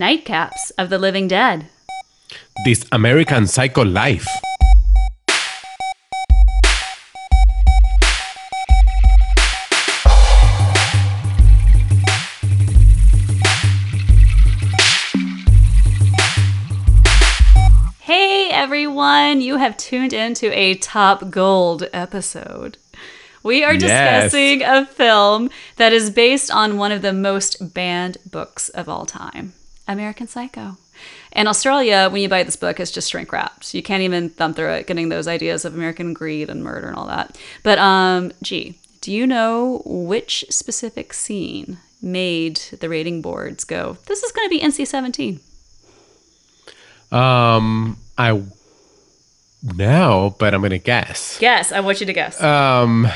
Nightcaps of the Living Dead. This American Psycho Life. Hey everyone, you have tuned into a Top Gold episode. We are Yes. discussing a film that is based on one of the most banned books of all time American Psycho. In Australia, when you buy this book, it's just shrink wrapped. You can't even thumb through it, getting those ideas of American greed and murder and all that. But, um, gee, do you know which specific scene made the rating boards go, this is going to be NC 17? Um, I now, but I'm gonna guess. Guess. I want you to guess. Um,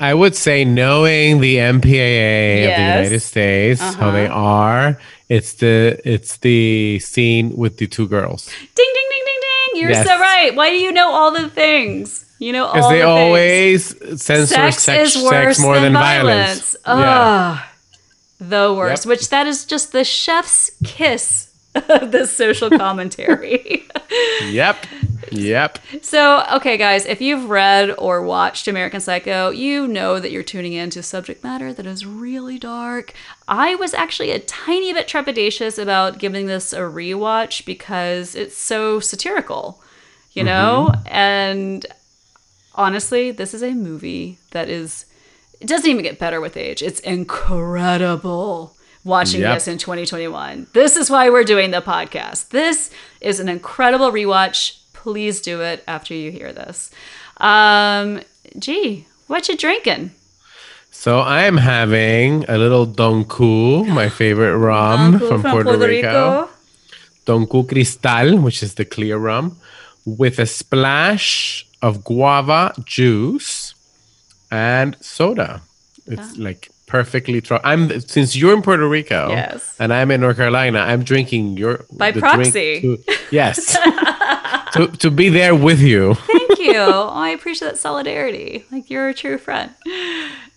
I would say knowing the MPAA of the United States, how they Uh-huh. are, it's the it's the scene with the two girls Ding, ding, ding, ding, ding. You're Yes. so right. Why do you know all the things? You know all because they the always censor things. sex, Sex, sex, is worse more than, than, violence. violence. Ugh. The worst. Yep. Which that is just the chef's kiss of the social commentary. Yep, yep. so, okay, guys, if you've read or watched American Psycho, you know that you're tuning into subject matter that is really dark. I was actually a tiny bit trepidatious about giving this a rewatch because it's so satirical, you know? Mm-hmm. And honestly, this is a movie that is, it doesn't even get better with age. It's incredible watching Yep. this in 2021. This is why we're doing the podcast. This is an incredible rewatch. Please do it after you hear this. Um, gee, what you drinking? So I'm having a little Don Q, my favorite rum Uncle from, Puerto, Rico. Don Q Cristal, which is the clear rum, with a splash of guava juice and soda. It's like perfectly. Tro- I'm since you're in Puerto Rico, Yes. and I'm in North Carolina. I'm drinking your By proxy. to- yes, to to be there with you. Thank you. oh, I appreciate that solidarity. Like you're a true friend.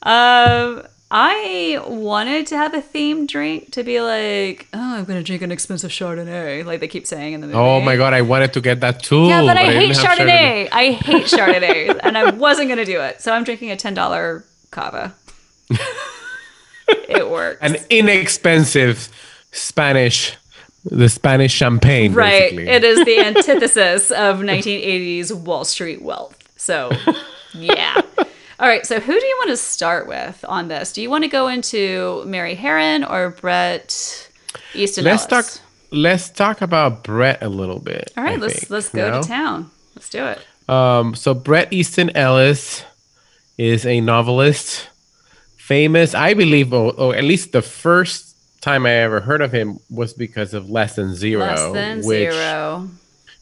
Um, I wanted to have a themed drink to be like, oh, I'm gonna drink an expensive Chardonnay, like they keep saying in the movie. Oh my god, I wanted to get that too. Yeah, but I didn't hate have Chardonnay. I hate Chardonnay, and I wasn't gonna do it. So I'm drinking a ten dollar cava. It works. An inexpensive Spanish, the Spanish champagne. Right. basically. It is the antithesis of 1980s Wall Street wealth. So, yeah. All right. So, who do you want to start with on this? Do you want to go into Mary Harron or Bret Easton Let's Ellis? talk. Let's talk about Bret a little bit. All right. I let's think, let's you go know? to town. Let's do it. Um, so Bret Easton Ellis is a novelist, famous, I believe, or, or at least the first time I ever heard of him was because of Less Than Zero, Less than which zero.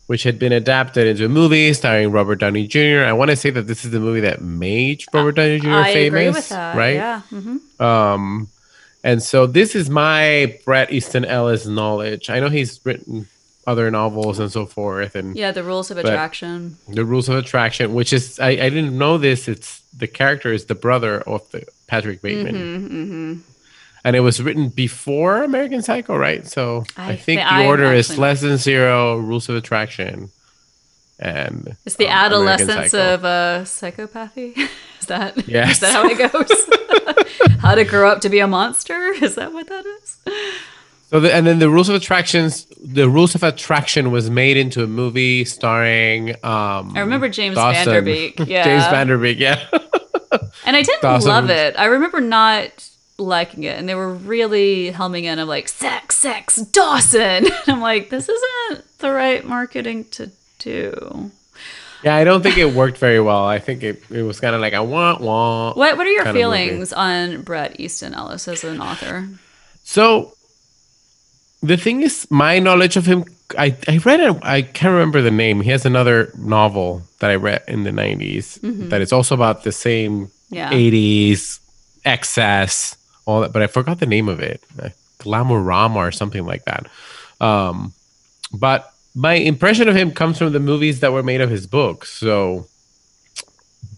which had been adapted into a movie starring Robert Downey Jr. I want to say that this is the movie that made Robert Downey Jr. I famous, that. right? Yeah. hmm Um, and so this is my Bret Easton Ellis knowledge. I know he's written other novels and so forth, and Yeah. The rules of attraction. the Rules of Attraction, which is I, I didn't know this. It's the character is the brother of the Patrick Bateman, hmm and it was written before American Psycho, right? So I, I think the order is Less Than Zero, Rules of Attraction, and It's the um, adolescence of uh, psychopathy. Is that Yes. is that how it goes? how to grow up to be a monster? Is that what that is? So the, and then the rules of attractions, the rules of attraction was made into a movie starring. Um, I remember James Dawson. Van Der Beek. Yeah, James Van Der Beek, yeah. And I didn't love it. I remember not liking it, and they were really helming in of like sex, sex, Dawson. And I'm like, this isn't the right marketing to do. yeah, I don't think it worked very well. I think it, it was kind of like I want wah. What What are your Kind of movie. feelings on Bret Easton Ellis as an author? So the thing is, my knowledge of him, I, I read it, I can't remember the name. He has another novel that I read in the 90s that is also about the same Mm-hmm. Yeah. 80s excess, all that, but I forgot the name of it. Uh, Glamorama or something like that. Um, but my impression of him comes from the movies that were made of his books. So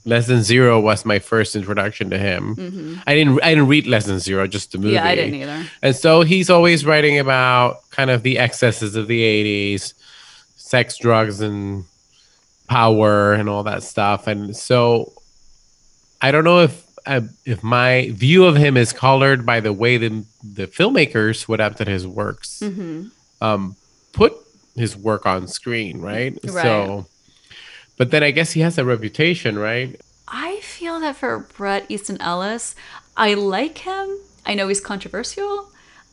Less Than Zero was my first introduction to him. I didn't I didn't read Less Than Zero, just the movie. Mm-hmm. Yeah, I didn't either. And so he's always writing about kind of the excesses of the 80s, sex, drugs, and power and all that stuff. And so I don't know if uh, if my view of him is colored by the way the, the filmmakers who adapted his works Mm-hmm. um, put his work on screen, right? Right. So, but then I guess he has a reputation, right? I feel that for Bret Easton Ellis, I like him. I know he's controversial.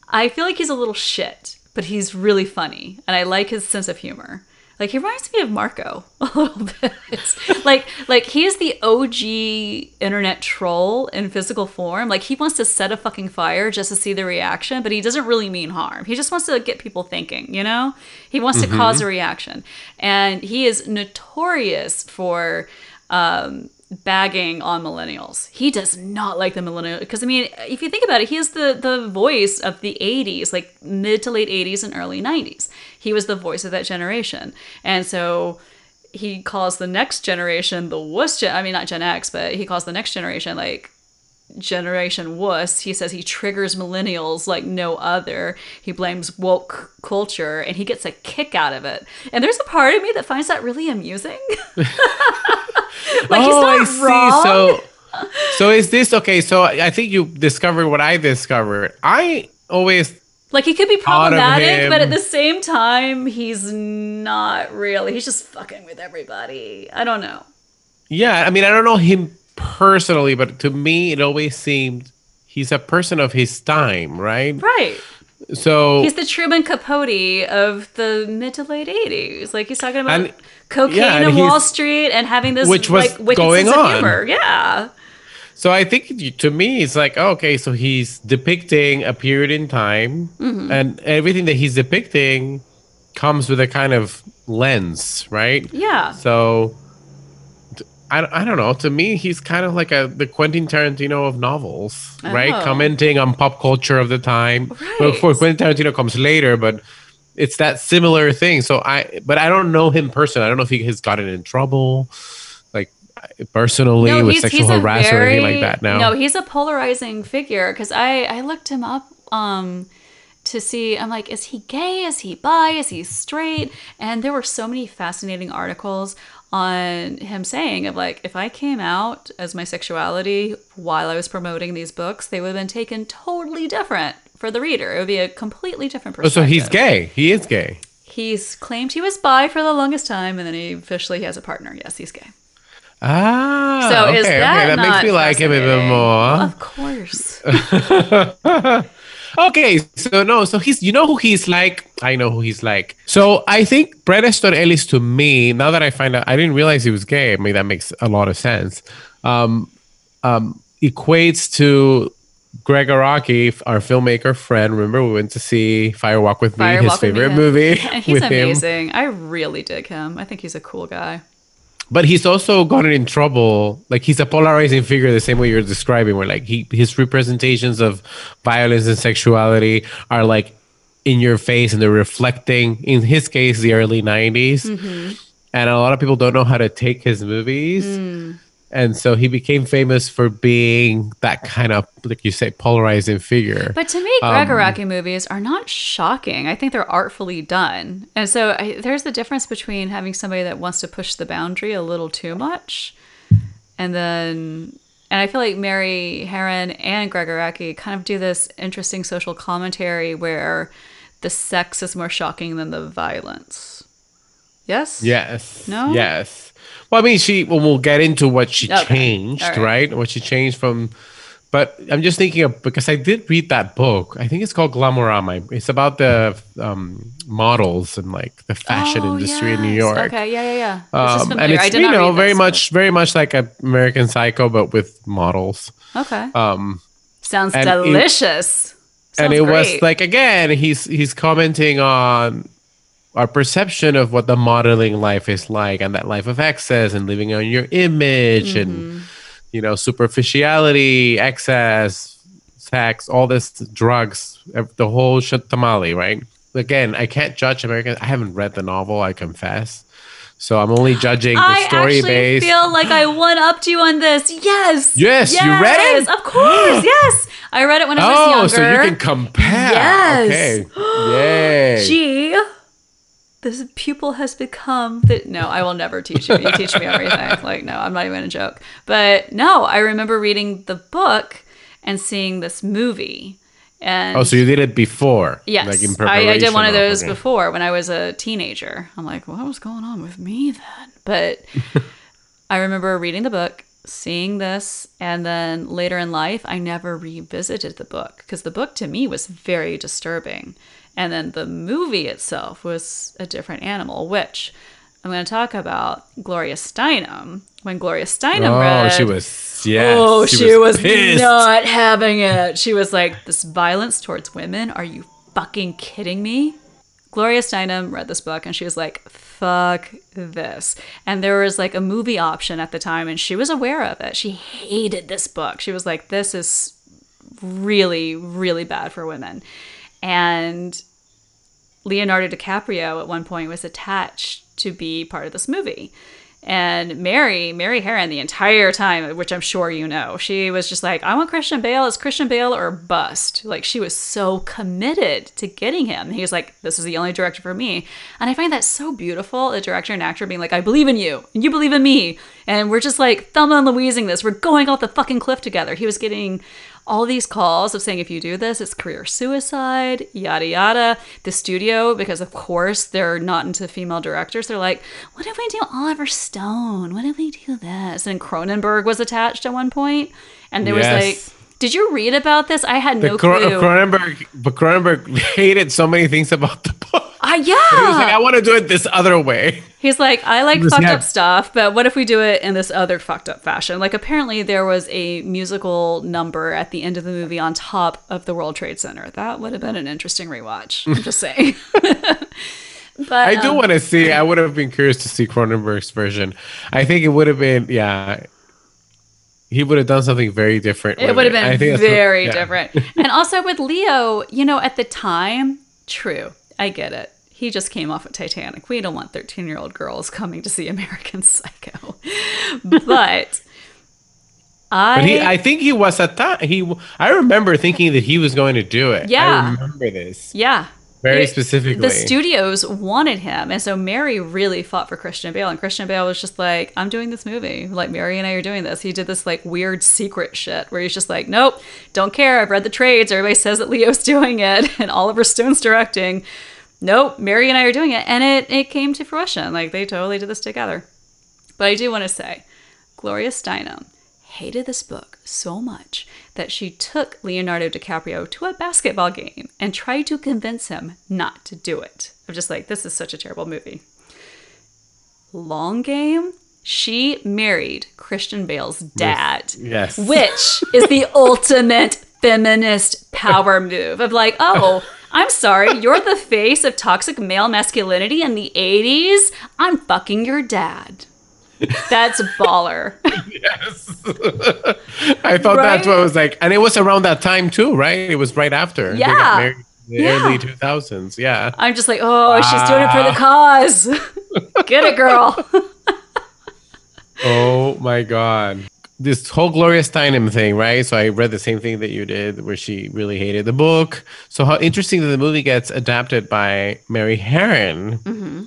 I feel like he's a little shit, but he's really funny, and I like his sense of humor. Like he reminds me of Marco a little bit. like like he is the OG internet troll in physical form. Like he wants to set a fucking fire just to see the reaction, but he doesn't really mean harm. He just wants to get people thinking, you know? He wants to cause a reaction. And he is notorious for um bagging on millennials. He does not like the millennial because I mean, if you think about it, he is the the voice of the 80s, like mid to late 80s and early 90s. He was the voice of that generation. And so he calls the next generation the wuss gen- I mean not Gen X, but he calls the next generation like generation wuss. He says he triggers millennials like no other. He blames woke culture and he gets a kick out of it. And there's a part of me that finds that really amusing. like he's oh, not I see. So, so is this okay? So I think you discovered what I discovered. I always Like he could be problematic, but at the same time, he's not really. He's just fucking with everybody. I don't know. Yeah, I mean, I don't know him personally, but to me, it always seemed he's a person of his time, right? Right. So, He's the Truman Capote of the mid to late '80s. Like he's talking about And- cocaine yeah, and Wall Street and having this Which was like wicked going sense on. of humor. Yeah. So I think to me, it's like okay, so he's depicting a period in time, Mm-hmm. and everything that he's depicting comes with a kind of lens, right? Yeah. So. I, I don't know. To me, he's kind of like a the Quentin Tarantino of novels, right? Oh. Commenting on pop culture of the time. Well, of Right. course, Quentin Tarantino comes later, but it's that similar thing. So I, but I don't know him personally. I don't know if he has gotten in trouble, personally with sexual harassment or anything like that. Now, No, he's a polarizing figure because I I looked him up um to see I'm like is he gay? Is he bi? Is he straight? And there were so many fascinating articles on him saying of like if I came out as my sexuality while I was promoting these books, they would have been taken totally different for the reader. It would be a completely different Oh, so he's gay. He is gay. He's claimed he was bi for the longest time, and then he officially has a partner. Yes, he's gay. Ah, So okay, is that okay. That makes me like him even more. Of course. okay, so no, so he's you know who he's like. I know who he's like. So I think Bret Easton Ellis to me, now that I find out, I didn't realize he was gay. I mean, that makes a lot of sense. Um, um, equates to Gregg Araki, our filmmaker friend. Remember, we went to see Fire Walk with Me, Fire his Walk with Me, favorite movie he's with him. amazing. I really dig him. I think he's a cool guy. But he's also gotten in trouble. Like he's a polarizing figure, the same way you're describing, where like he his representations of violence and sexuality are like in your face and they're reflecting, in his case, the early 90s. Mm-hmm. And a lot of people don't know how to take his movies. Mm. And so he became famous for being that kind of, like you say, polarizing figure. But to me, um, Gregg Araki movies are not shocking. I think they're artfully done. And so I, there's the difference between having somebody that wants to push the boundary a little too much and then and I feel like Mary Harron and Gregg Araki kind of do this interesting social commentary where the sex is more shocking than the violence. Yes? Yes. No? Yes. Well, I mean, she. Well, we'll get into what she Okay. changed, right. right. What she changed from. But I'm just thinking of because I did read that book. I think it's called Glamorama. It's about the um, models and like the fashion Oh, industry in New. York. Okay, yeah, yeah, yeah. Um, and it's you know very much very much like American Psycho, but with models. Okay. Um, Sounds and it- delicious. and Sounds it was like again he's he's commenting on our perception of what the modeling life is like and that life of excess and living on your image Mm-hmm. and you know superficiality excess sex all this drugs the whole shit tamale right again i can't judge american i haven't read the novel i confess So I'm only judging the I story actually based. feel like I one upped you on this. Yes. Yes, you read it? Of course. yes. I read it when I was oh, younger. Oh, so you can compare. Yes. Okay. Yay. Gee, this pupil has become that. No, I will never teach you. You teach me everything. Like, no, I'm not even a joke. But no, I remember reading the book and seeing this movie. And Oh, so you did it before? Yes, Like in I, I did one of those okay. before when I was a teenager. I'm like, what was going on with me then? But I remember reading the book, seeing this, and then later in life, I never revisited the book because the book to me was very disturbing. And then the movie itself was a different animal, which I'm going to talk about Gloria Steinem. When Gloria Steinem Oh, read, she was. Yes. oh, she, was, pissed. not having it. She was like, "This violence towards women? Are you fucking kidding me?" Gloria Steinem read this book and she was like, "Fuck this." And there was like a movie option at the time, and she was aware of it. She hated this book. She was like, "This is really, really bad for women." And Leonardo DiCaprio at one point was attached to be part of this movie. And Mary, Mary Harron, the entire time, which I'm sure you know, she was just like, I want Christian Bale. It's Christian Bale or bust. Like, she was so committed to getting him. He was like, This is the only director for me. And I find that so beautiful, a director and actor being like, I believe in you, and you believe in me. And we're just like, Thelma and Louising this. We're going off the fucking cliff together. He was getting all these calls of saying if you do this it's career suicide yada yada. The studio because of course they're not into female directors they're like what if we do oliver stone? What if we do this? And cronenberg was attached at one point and there Yes. was like did you read about this? I had The no Cro- clue. Cronenberg, but Cronenberg hated so many things about the book. Ah, He was like, yeah I want to do it this other way. He's like, I like fucked yeah. up stuff, but what if we do it in this other fucked up fashion? Like, apparently, there was a musical number at the end of the movie on top of the World Trade Center. That would have been an interesting rewatch. I'm just saying. but I do um, want to see. I would have been curious to see Cronenberg's version. I think it would have been, yeah. He would have done something very different. it would have I been think that's what- very yeah. different. and also with Leo, you know, at the time, true, I get it. He just came off of Titanic. We don't want 13 year old girls coming to see American Psycho. but I. But he, I think he was at that. He, I remember thinking that he was going to do it. Yeah. I remember this yeah. Very specifically. The studios wanted him, and so Mary really fought for Christian Bale, and Christian Bale was just like, "I'm doing this movie. Like Mary and I are doing this." He did this like weird secret shit where he's just like, "Nope, don't care. I've read the trades. Everybody says that Leo's doing it, and Oliver Stone's directing. Nope, Mary and I are doing it, and it it came to fruition. Like they totally did this together." But I do want to say, Gloria Steinem hated this book so much that she took Leonardo DiCaprio to a basketball game and tried to convince him not to do it. I'm just like, this is such a terrible movie. Long game, she married Christian Bale's dad, yes. which is the ultimate feminist power move of like, oh, I'm sorry, you're the face of toxic male masculinity in the 80s. I'm fucking your dad. That's a baller. yes. I thought that's what was like, and it was around that time too, right? It was right after. Yeah. the Yeah. early two thousands. Yeah. I'm just like, oh, she's doing it for the cause. Get it, girl. Oh my god. This whole Gloria Steinem thing, right? So I read the same thing that you did, where she really hated the book. So how interesting that the movie gets adapted by Mary Harron, Mm-hmm.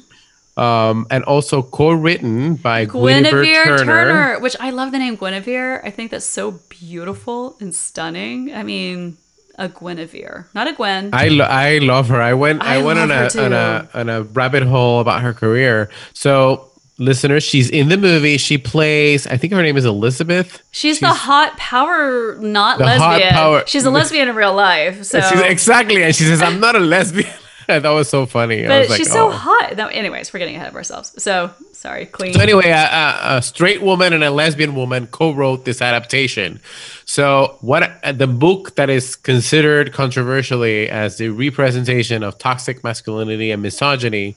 Um, and also co-written by Guinevere, Guinevere Turner. Turner. which I love the name Guinevere. I think that's so beautiful and stunning. I mean, a Guinevere, not a Gwen. I, lo- I love her. I went I, I went on a, on a on a rabbit hole about her career. So listeners, she's in the movie. She plays. I think her name is Elizabeth. she's, the hot power, not The hot lesbian. power- She's a lesbian in real life. So, She's exactly, and she says, "I'm not a lesbian." that was so funny. I but was like, she's so oh. hot. No, anyways, we're getting ahead of ourselves. So sorry, Queen. So anyway, a, a, a straight woman and a lesbian woman co-wrote this adaptation. So what uh, the book that is considered controversially as the representation of toxic masculinity and misogyny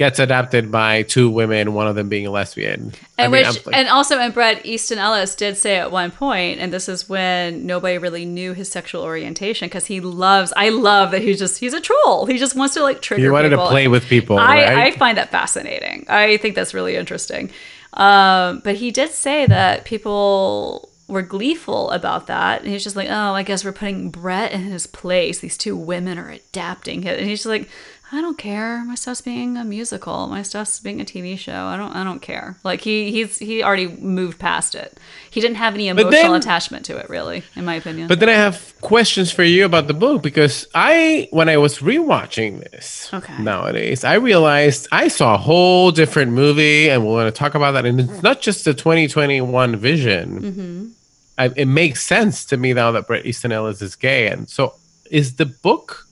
gets adapted by two women, one of them being a lesbian. I And mean, which, like- and also, and Bret Easton Ellis did say at one point, and this is when nobody really knew his sexual orientation because he loves. I love that he's just he's a troll. He just wants to like trigger. he wanted people. to play with people, I, right? I find that fascinating. I think that's really interesting. Um, but he did say that people were gleeful about that. And he's just like, oh, I guess we're putting Bret in his place. These two women are adapting it. And he's just like, I don't care. My stuff's being a musical. My stuff's being a TV show. I don't. I don't care. Like he, he's he already moved past it. He didn't have any emotional then- attachment to it, really, in my opinion. But then I have questions for you about the book because I, when I was rewatching this Okay. nowadays, I realized I saw a whole different movie, and we're going to talk about that. And it's not just the 2021 vision. Mm-hmm. I, it makes sense to me now that Bret Easton Ellis is gay, and so is the book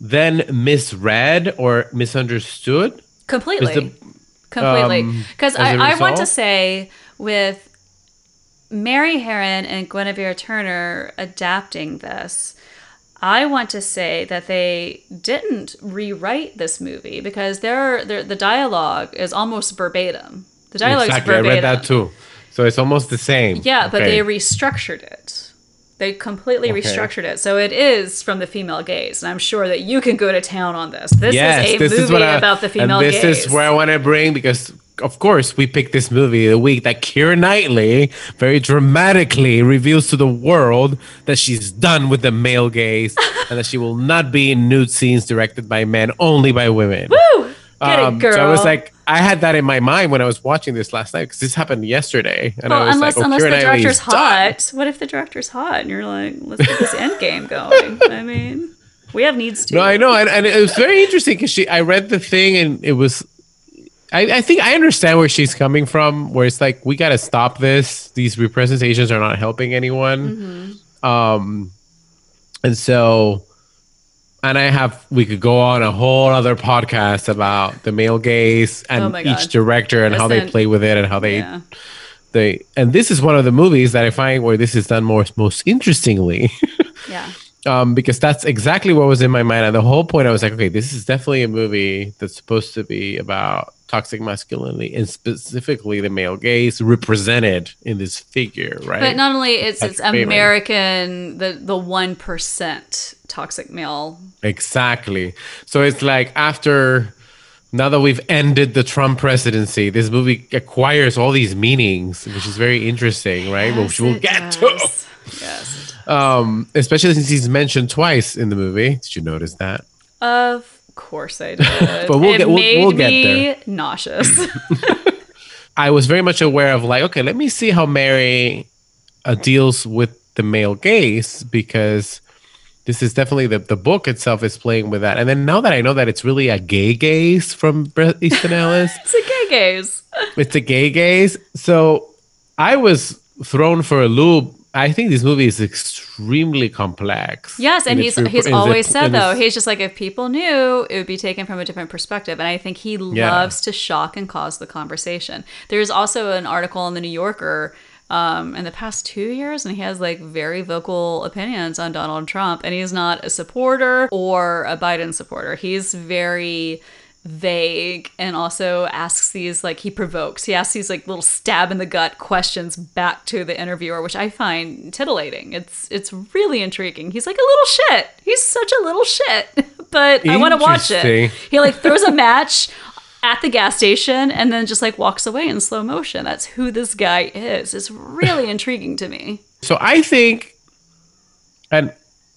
then misread or misunderstood? completely. The- completely. um, because a I, I want to say with mary Harron and guinevere turner adapting this i want to say that they didn't rewrite this movie because there the dialogue is almost verbatim. The dialogue exactly, is I read that too. So it's almost the same. yeah but they restructured it they completely Okay. restructured it so it is from the female gaze and i'm sure that you can go to town on this this yes, is a this movie is what I, about the female this gaze is where I want to bring because of course we picked this movie the week that Keira Knightley very dramatically reveals to the world that she's done with the male gaze and that she will not be in nude scenes directed by men, only by women. Woo! Get Um. So I was like, I had that in my mind when I was watching this last night because this happened yesterday, and I was unless like, oh, unless Keira the director's is done. hot. What if the director's hot and you're like, let's get this end game going? I mean, we have needs too. No, I know, and, and it was very interesting because she. I read the thing, and it was. I, I think I understand where she's coming from. Where it's like we got to stop this. These representations are not helping anyone. Um, and so, and I have we could go on a whole other podcast about the male gaze Oh and my each director and how they play with it and how they Yeah. they. And this is one of the movies that I find where this is done more most interestingly. Yeah. um, because that's exactly what was in my mind. And the whole point, I was like, okay, this is definitely a movie that's supposed to be about toxic masculinity and specifically the male gaze represented in this figure, right? But not only it's it's. American the the one percent toxic male. exactly. So it's like after. Now that we've ended the Trump presidency, this movie acquires all these meanings, which is very interesting, right? which we'll get to. Yes. Um, especially since he's mentioned twice in the movie. Did you notice that? Of course I did. But we'll it get- we'll- made we'll get me nauseous. I was very much aware of like, okay, let me see how Mary uh, deals with the male gaze because this is definitely the, the book itself is playing with that. And then now that I know that it's really a gay gaze from Easton Ellis, it's a gay gaze. it's a gay gaze. So I was thrown for a loop. I think this movie is extremely complex. Yes, and he's rep- he's always said though he's just like if people knew it would be taken from a different perspective, and I think he Yeah. loves to shock and cause the conversation. There's also an article in the New Yorker um, in the past two years, and he has like very vocal opinions on Donald Trump, and he's not a supporter or a Biden supporter. He's very vague and also asks these like he provokes. He asks these like little stab in the gut questions back to the interviewer which i find titillating. It's it's really intriguing. He's like a little shit. He's such a little shit. But i want to watch it. He like throws a match at the gas station and then just like walks away in slow motion that's who this guy is it's really intriguing to me So I think, and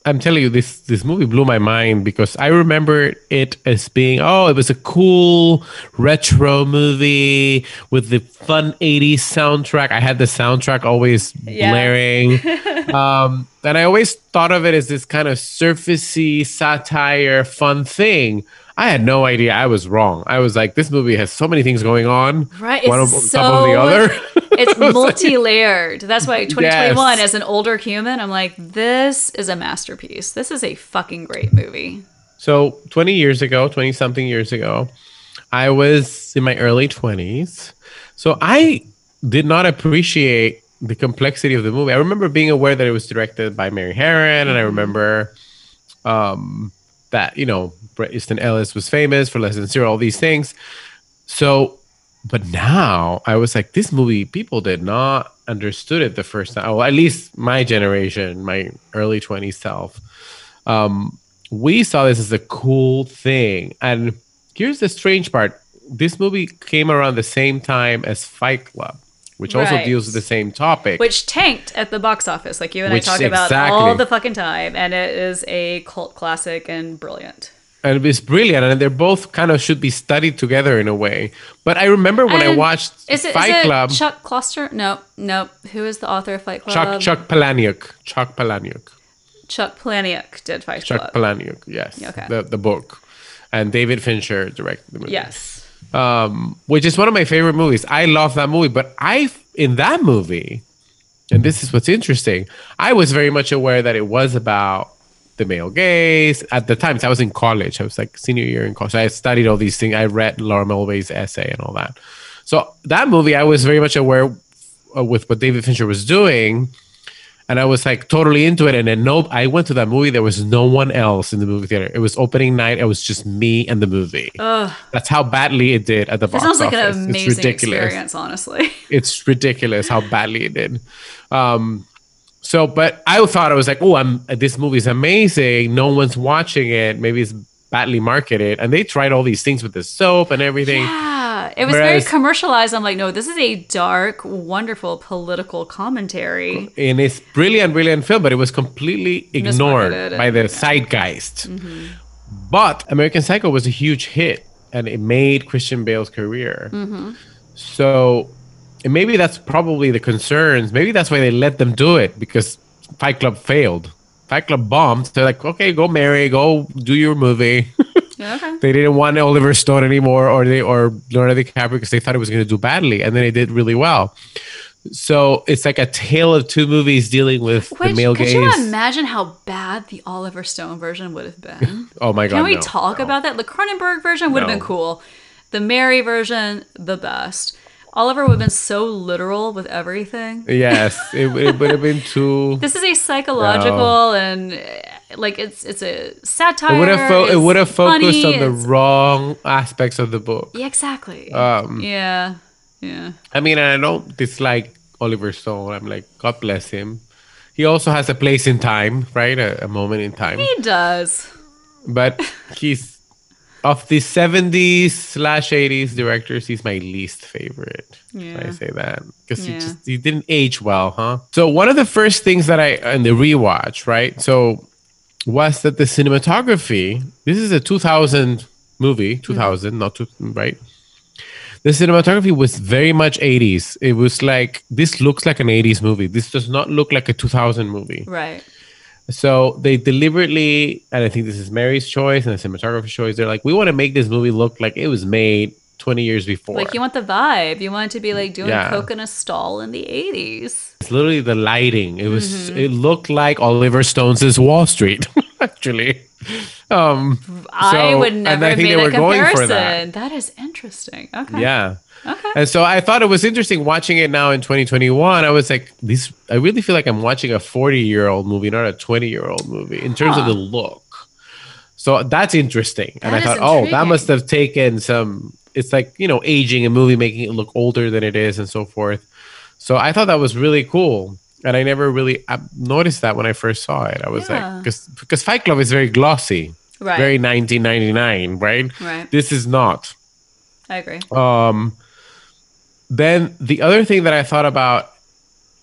I'm telling you, this this movie blew my mind because I remember it as being, oh, it was a cool retro movie with the fun '80s soundtrack. I had the soundtrack always Yeah. blaring, um, and I always thought of it as this kind of surfacey satire, fun thing. I had no idea. I was wrong. I was like, this movie has so many things going on, Right, One it's on top of the so- other. it's multi-layered that's why 2021 Yes. as an older human i'm like this is a masterpiece this is a fucking great movie So 20 years ago, 20 something years ago, I was in my early 20s. So I did not appreciate the complexity of the movie. I remember being aware that it was directed by Mary Harron, and I remember um, that you know Bret Easton Ellis was famous for Less Than Zero, all these things. So, but now I was like, this movie, people did not understood it the first time. Well, at least my generation, my early 20s self. Um, we saw this as a cool thing. And here's the strange part this movie came around the same time as Fight Club, which also deals with the same topic. Which tanked at the box office, like you and Which- I talk about exactly. all the fucking time, and it is a cult classic and brilliant. and it's brilliant. And they're both kind of should be studied together in a way. But I remember when I watched Is it, is Fight it Club, Chuck Kloster? No, no. Who is the author of Fight Club? Chuck, Chuck Palahniuk. Chuck Palahniuk. Chuck Palahniuk did Fight Chuck Club. Chuck Palahniuk, yes. Okay. The, the book. And David Fincher directed the movie. yes. Um, which is one of my favorite movies. I love that movie, but I in that movie, and this is what's interesting. I was very much aware that it was about the male gaze at the time. 'cause I was in college. I was like senior year in college. I studied all these things. I read Laura Mulvey's essay and all that. So that movie, I was very much aware uh, with what David Fincher was doing. And I was like totally into it. And then no, I went to that movie. There was no one else in the movie theater. It was opening night. It was just me and the movie. Ugh. That's how badly it did at the box sounds like office. an it's amazing ridiculous. experience, honestly. It's ridiculous how badly it did. Um, so, but I thought I was like, oh, I'm this movie's amazing. No one's watching it. Maybe it's badly marketed, and they tried all these things with the soap and everything. Yeah, it was Whereas- very commercialized. I'm like, no, this is a dark, wonderful political commentary. And it's brilliant, brilliant film, but it was completely ignored by the yeah. zeitgeist. Mm-hmm. But American Psycho was a huge hit, and it made Christian Bale's career. Mm-hmm. So and maybe that's probably the concerns. Maybe that's why they let them do it because Fight Club failed. Fight Club bombed. They're like, okay, go marry, go do your movie. Okay. they didn't want Oliver Stone anymore, or they or Leonardo DiCaprio because they thought it was going to do badly, and then it did really well. So it's like a tale of two movies dealing with the Which, male could gaze. you imagine how bad the Oliver Stone version would have been? oh my god! Can we no, talk no. about that? The Cronenberg version would have been cool. The Mary version, the best. Oliver would have been so literal with everything. Yes, it, it would have been too. This is a psychological and uh, like it's it's a satire. It would have fo- it would have focused funny, on the wrong aspects of the book. yeah, exactly. Um, yeah, yeah. I mean, I don't dislike Oliver Stone. I'm like, God bless him. He also has a place in time, right? A, a moment in time. He does. But he's of the 70s slash 80s directors, he's my least favorite. Yeah. I say that because he just he didn't age well, huh? So one of the first things that I in the rewatch, right? So was that the cinematography? This is a 2000 movie, mm. 2000, not two, right? The cinematography was very much 80s. It was like this looks like an 80s movie. This does not look like a 2000 movie. Right. So they deliberately, and I think this is Mary's choice and the cinematographer's choice. They're like, we want to make this movie look like it was made 20 years before. Like you want the vibe. You want it to be like doing Yeah. coke in a stall in the 80s. it's literally the lighting. It was. Mm-hmm. It looked like Oliver Stone's Wall Street, actually. Um, I so- would and never I have think they a were going for comparison. that. that is interesting. Okay. yeah. Okay. And so I thought it was interesting watching it now in 2021. I was like, this. I really feel like I'm watching a 40 year old movie, not a 20 year old movie, in terms of the look. So that's interesting. and I thought, oh, that must have taken some. It's like you know, aging a movie, making it look older than it is, and so forth. So I thought that was really cool. And I never really noticed that when I first saw it. I was Yeah. like, because because Fight Club is very glossy, Right. very 1999, right? Right. This is not. I agree. Um, then the other thing that I thought about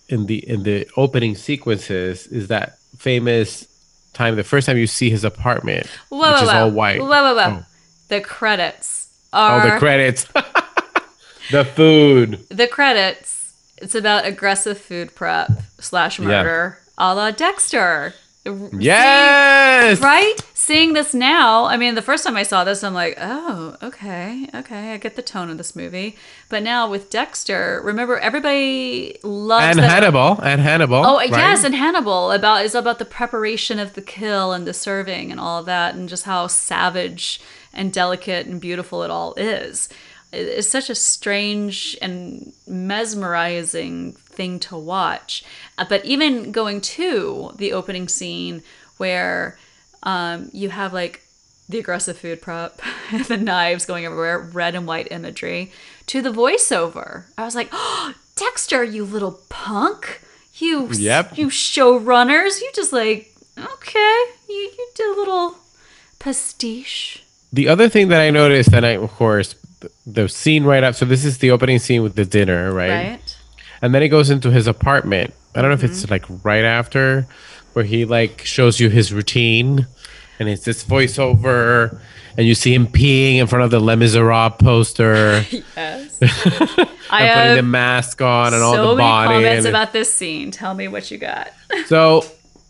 in the in the opening sequences is that famous time, the first time you see his apartment, Whoa, which whoa, is whoa. all white. Whoa, whoa, whoa. Oh. The credits Oh, are the credits, the food. the credits. It's about aggressive food prep slash Yeah. murder, a la Dexter. Yes, right? Seeing this now, I mean, the first time I saw this, I'm like, oh, okay, okay, I get the tone of this movie. But now with Dexter, remember everybody loves and Hannibal, and Hannibal. Oh right? yes, and Hannibal about is about the preparation of the kill and the serving and all of that, and just how savage and delicate and beautiful it all is. It's such a strange and mesmerizing thing to watch. Uh, But even going to the opening scene where um, you have like the aggressive food prep, the knives going everywhere, red and white imagery, to the voiceover. I was like, oh, Dexter, you little punk. You Yep. you showrunners, you just like, okay, you, you did a little pastiche. The other thing that I noticed, and I, of course, the, the scene right up. So this is the opening scene with the dinner, right? Right? And then he goes into his apartment. I don't know if it's mm-hmm. like right after, where he like shows you his routine, and it's this voiceover, and you see him peeing in front of the Les Miserables poster, Yes. and I putting the mask on and all the body. so many comments and- about this scene. Tell me what you got. So,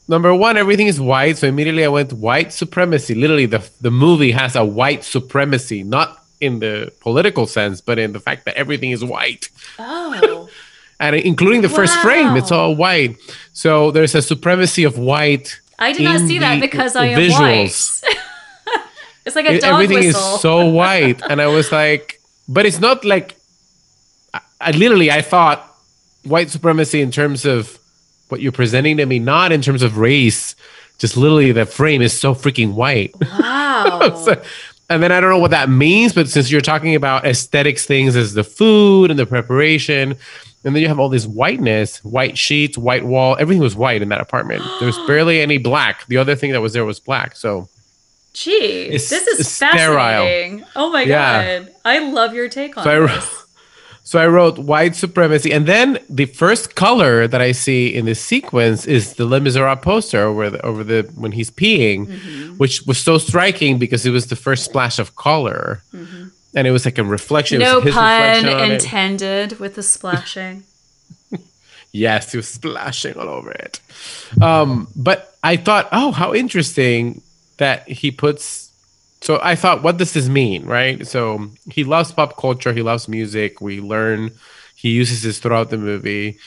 number one, everything is white. So immediately I went white supremacy. Literally, the the movie has a white supremacy, not in the political sense, but in the fact that everything is white, Oh. And including the first frame, it's all white. So there's a supremacy of white. I did not see that because I am visuals. white. it's like a It- dog everything whistle. is so white, and I was like, but it's not like. I, I literally I thought white supremacy in terms of what you're presenting to me, not in terms of race. Just literally, the frame is so freaking white. wow. So- and then I don't know what that means, but since you're talking about aesthetics things as the food and the preparation, and then you have all this whiteness, white sheets, white wall, everything was white in that apartment. There was barely any black. The other thing that was there was black. So Gee, this is it's sterile. fascinating. Oh my Yeah. god. I love your take on So I, this. wrote, so I wrote white supremacy, and then the first color that I see in this sequence is the Les Miserables poster over the over the when he's peeing, Mm-hmm. which was so striking because it was the first splash of color, and it was like a reflection. No pun reflection on it. intended with the splashing. Yes, he was splashing all over it. Um, but I thought, oh, how interesting that he puts. So I thought, what does this mean, right? So he loves pop culture, he loves music. We learn, he uses this throughout the movie.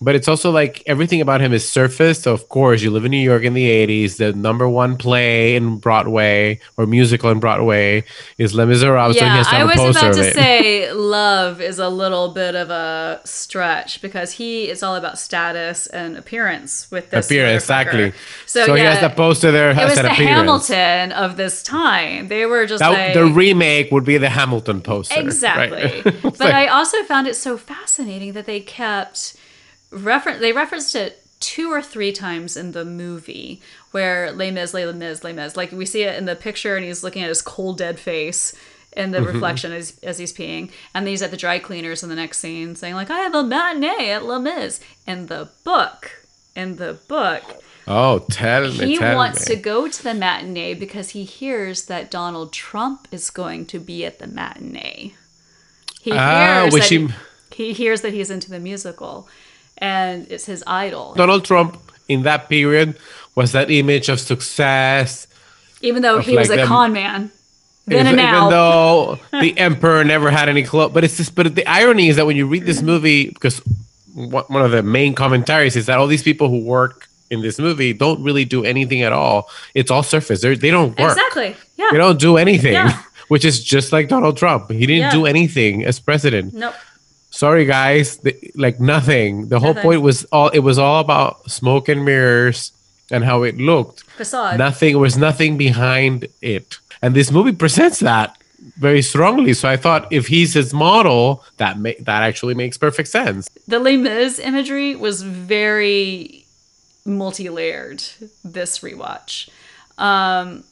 But it's also like everything about him is surface. So of course, you live in New York in the '80s. The number one play in Broadway or musical in Broadway is Les Miserables. so he yeah, has to I was about to say love is a little bit of a stretch because he is all about status and appearance with this appearance, exactly. So, So, he has the poster there. It was the appearance. Hamilton of this time. They were just That, like the remake would be the Hamilton poster. Exactly. It's but like- I also found it so fascinating that they kept reference they referenced it two or three times in the movie where Les Mis, Les Mis, Les Mis. Like we see it in the picture and he's looking at his cold dead face in the reflection as, as he's peeing. And then he's at the dry cleaners in the next scene saying like, I have a matinee at Les Mis. In the book, in the book, oh, tell me. he tell wants me. to go to the matinee because he hears that Donald Trump is going to be at the matinee. He Ah, hears which that he- he hears that he's into the musical, and it's his idol. Donald Trump in that period was that image of success. Even though he was a them- con man, then even, and now. even though the emperor never had any clothes. But it's just, but the irony is that when you read this movie, because one one of the main commentaries is that all these people who work in this movie don't really do anything at all. It's all surface. They're, they don't work. exactly. Yeah. They don't do anything. Yeah. Which is just like Donald Trump. He didn't Yeah. do anything as president. nope. Sorry guys. The, like nothing. The whole Nothing. point was all it was all about smoke and mirrors and how it looked. Facade. nothing there was nothing behind it. And this movie presents that very strongly. So i thought if he's his model that ma- that actually makes perfect sense. The Les Mis imagery was very multi-layered this rewatch. Um,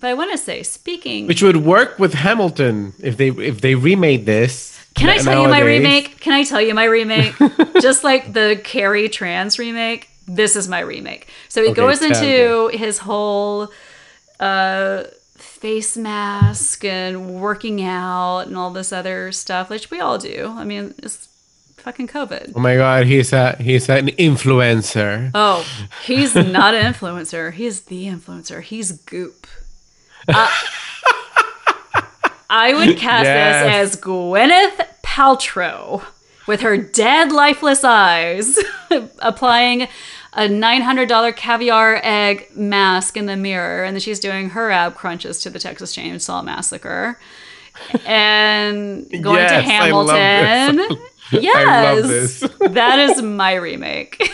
but I want to say, speaking, which would work with hamilton if they if they remade this can I tell you my remake? Can I tell you my remake? Just like the Carrie Trans remake, this is my remake. So he Okay, goes into his whole uh, face mask and working out and all this other stuff, which we all do. I mean, it's fucking COVID. oh my god he's a he's an influencer Oh, he's not an influencer. He's the influencer. He's goop. Uh, I would cast Yes. this as Gwyneth Paltrow with her dead, lifeless eyes, applying a $900 caviar egg mask in the mirror, and then she's doing her ab crunches to the Texas Chainsaw Massacre. And going to Yes, I love this. Hamilton. Yes. I love this. that is my remake.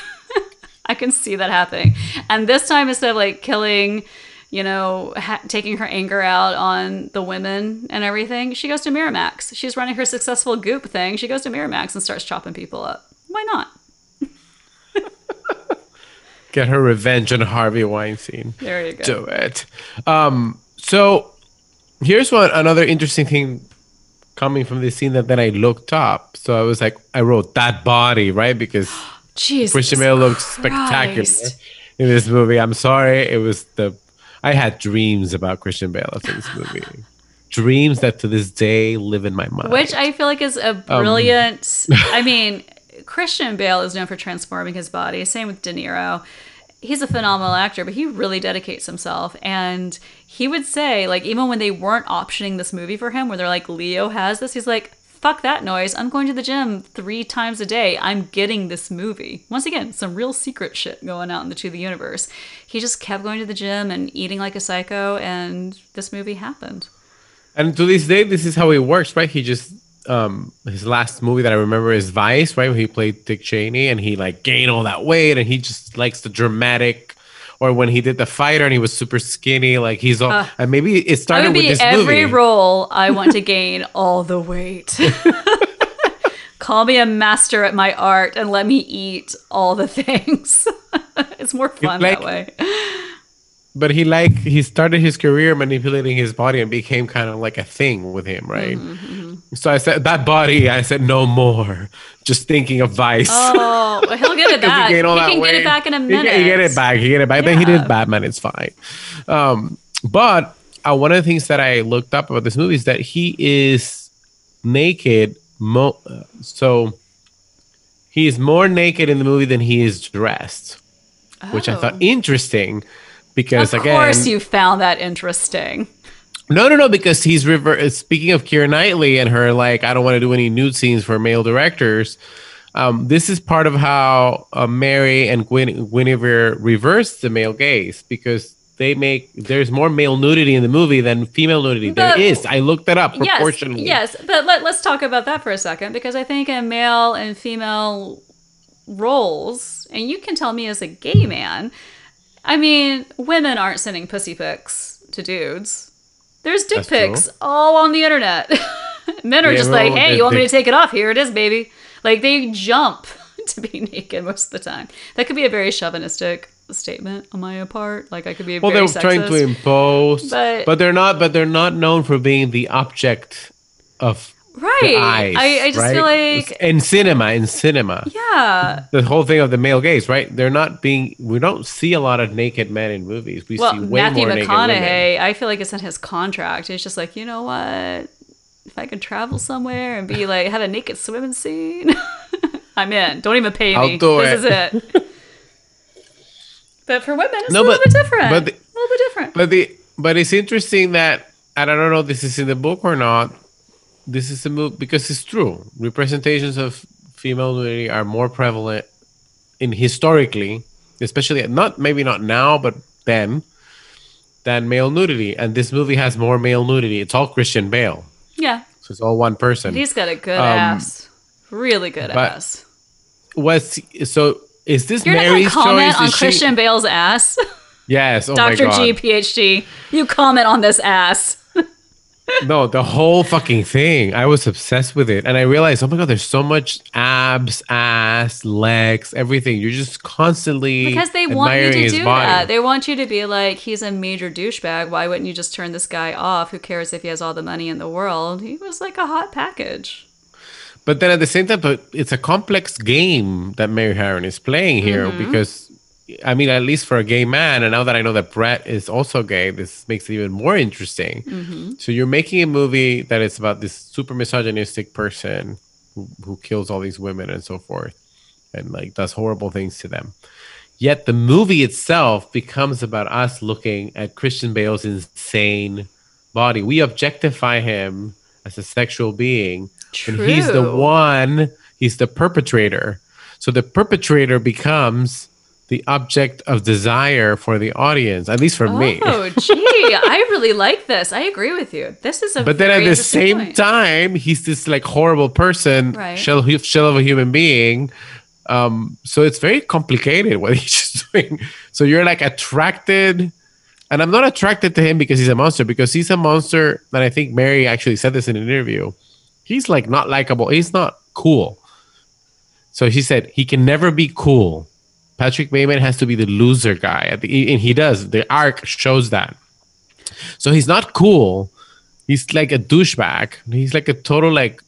I can see that happening. And this time, instead of like killing you know, ha- taking her anger out on the women and everything, she goes to Miramax. She's running her successful goop thing. She goes to Miramax and starts chopping people up. Why not? Get her revenge on Harvey Weinstein. There you go. Do it. Um, so here's one another interesting thing coming from this scene that then I looked up. So I was like, I wrote that body, right? Because Jesus Christian Bale looks spectacular in this movie. I'm sorry, it was the I had dreams about Christian Bale after this movie. dreams that to this day live in my mind. Which I feel like is a Um, brilliant. I mean, Christian Bale is known for transforming his body. Same with De Niro. He's a phenomenal actor, but he really dedicates himself. And he would say, like, even when they weren't optioning this movie for him, where they're like, Leo has this, he's like, fuck that noise. I'm going to the gym three times a day. I'm getting this movie. Once again, some real secret shit going out into the universe. He just kept going to the gym and eating like a psycho, and this movie happened. And to this day, this is how it works, right? He just um his last movie that I remember is Vice, right? Where he played Dick Cheney and he like gained all that weight and he just likes the dramatic or when he did the fighter and he was super skinny, like he's all and maybe it started with this every movie. role I want to gain all the weight. Call me a master at my art and let me eat all the things. it's more fun like- that way. but he like he started his career manipulating his body and became kind of like a thing with him, right? Mm-hmm, So I said that body, I said no more. Just thinking of Vice. Oh, he'll get it back. He, that can get it back in a minute. get- He, get it back. He get it back. Then he did Batman. It's fine. Um, but uh, one of the things that I looked up about this movie is that he is naked. Mo- uh, so he is more naked in the movie than he is dressed, which I thought Oh. interesting because Of again, course, you found that interesting. No, no, no, because he's rever- uh, speaking of Keira Knightley and her like, I don't want to do any nude scenes for male directors. Um, this is part of how uh, Mary and Gwyn- Guinevere reverse the male gaze because they make there's more male nudity in the movie than female nudity. But- there is. I looked that up proportionally. Yes, yes, but let, let's talk about that for a second because I think in male and female roles, and you can tell me as a gay man, I mean, women aren't sending pussy pics to dudes. There's dick That's pics all on the internet. Men are Yeah, just like, hey, you want me to take it off? Here it is, baby. Like they jump to be naked most of the time. That could be a very chauvinistic statement on my part. Like I could be Well, very they're trying to impose, But- but, they're not. But they're not known for being the object of right. eyes. I, I just right? feel like in cinema, in cinema, yeah. the whole thing of the male gaze, right? They're not being. We don't see a lot of naked men in movies. We Well, see way Matthew more naked women. McConaughey, I feel like it's in his contract. It's just like, you know what? If I could travel somewhere and be like, have a naked swimming scene, I'm in. Don't even pay me. This it. is it. but for women, it's No, a little but- bit different. but the- a little bit different. But the but it's interesting that and I don't know if this is in the book or not. This is a move because it's true. Representations of female nudity are more prevalent in historically, especially not maybe not now, but then than male nudity. And this movie has more male nudity. It's all Christian Bale, yeah, so it's all one person. he's got a good Um, ass, really good ass. What's so? Is this You're not Mary's gonna comment choice? on Is she- Christian Bale's ass, Yes. Oh god. G, PhD. You comment on this ass. No, the whole fucking thing. I was obsessed with it. And I realized, oh my God, there's so much abs, ass, legs, everything. You're just constantly Because they want you to do body. that. They want you to be like, he's a major douchebag. Why wouldn't you just turn this guy off? Who cares if he has all the money in the world? He was like a hot package. But then at the same time, but it's a complex game that Mary Harron is playing here Mm-hmm. because, I mean, at least for a gay man, and now that I know that Bret is also gay, this makes it even more interesting. Mm-hmm. So you're making a movie that is about this super misogynistic person who, who kills all these women and so forth and like does horrible things to them. Yet the movie itself becomes about us looking at Christian Bale's insane body. We objectify him as a sexual being. And he's the one, he's the perpetrator. So the perpetrator becomes the object of desire for the audience, at least for me. Oh, gee, I really like this. I agree with you. This is a But then at the same point. time, he's this like horrible person, Right. shell, shell of a human being. Um, so it's very complicated what he's doing. So you're like attracted and I'm not attracted to him because he's a monster. Because he's a monster, and I think Mary actually said this in an interview. He's like not likable. He's not cool. So she said he can never be cool. Patrick Bateman has to be the loser guy, at the, and he does. The arc shows that. So he's not cool. He's like a douchebag. He's like a total like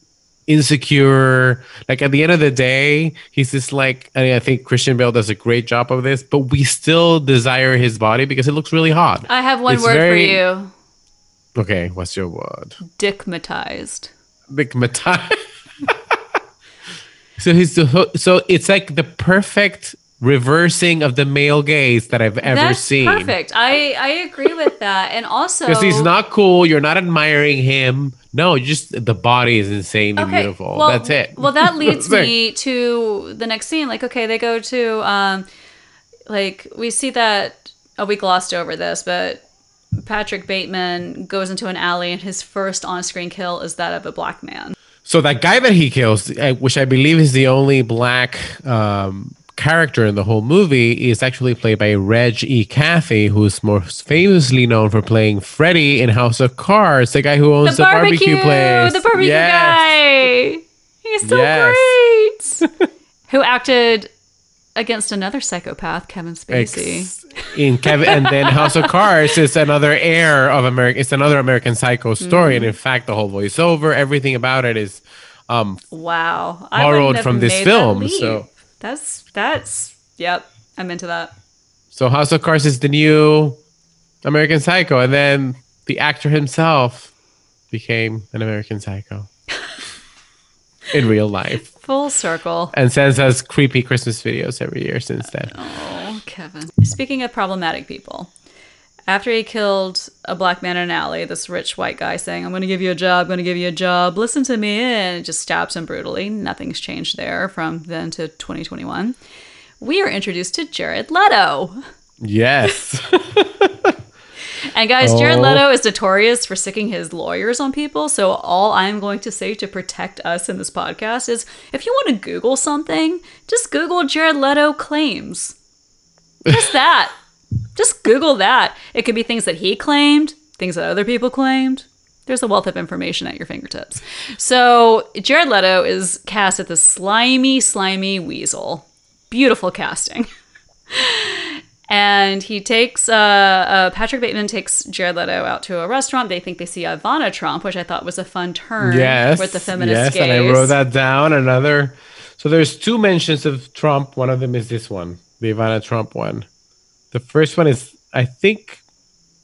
insecure. Like at the end of the day, he's just like. I, mean, I think Christian Bale does a great job of this, but we still desire his body because it looks really hot. I have one It's word very- for you: Okay, what's your word? dickmatized. Mata. so he's the, so it's like the perfect reversing of the male gaze that I've ever That's seen. perfect. I I agree with that, and also Because he's not cool. You're not admiring him. No, just the body is insanely beautiful. Well, That's it. Well, that leads me to the next scene. Like, okay, they go to, um, like, we see that. Oh, we glossed over this, but Patrick Bateman goes into an alley, and his first on-screen kill is that of a black man. So that guy that he kills, which I believe is the only black um, character in the whole movie, is actually played by Reg E. Cathey, who's most famously known for playing Freddy in House of Cards, the guy who owns The the, barbecue, place. the barbecue Yes. guy. He's so Yes. great. Who acted against another psychopath, Kevin Spacey. Ex- in Kevin, and then House of Cards is another heir of American. It's another American Psycho story, Mm. and in fact, the whole voiceover, everything about it is um, Wow. Borrowed from this film, so- that's that's yep. I'm into that. So House of Cards is the new American Psycho, and then the actor himself became an American Psycho in real life, Full circle. and sends us creepy Christmas videos every year since then. Oh, Kevin. Speaking of problematic people, after he killed a black man in an alley, this rich white guy saying, I'm going to give you a job, going to give you a job, listen to me, and just stabs him brutally. Nothing's changed there from then to 2021. We are introduced to Jared Leto. Yes, And guys, Jared Oh. Leto is notorious for sicking his lawyers on people. So all I'm going to say to protect us in this podcast is if you want to Google something, just Google Jared Leto claims. Just that. just Google that. It could be things that he claimed, things that other people claimed. There's a wealth of information at your fingertips. So Jared Leto is cast as the slimy, slimy weasel. Beautiful casting. And he takes uh, uh, Patrick Bateman takes Jared Leto out to a restaurant. They think they see Ivana Trump, which I thought was a fun turn yes, with the feminist yes, gaze. and I wrote that down. Another. So there's two mentions of Trump. One of them is this one, the Ivana Trump one. The first one is I think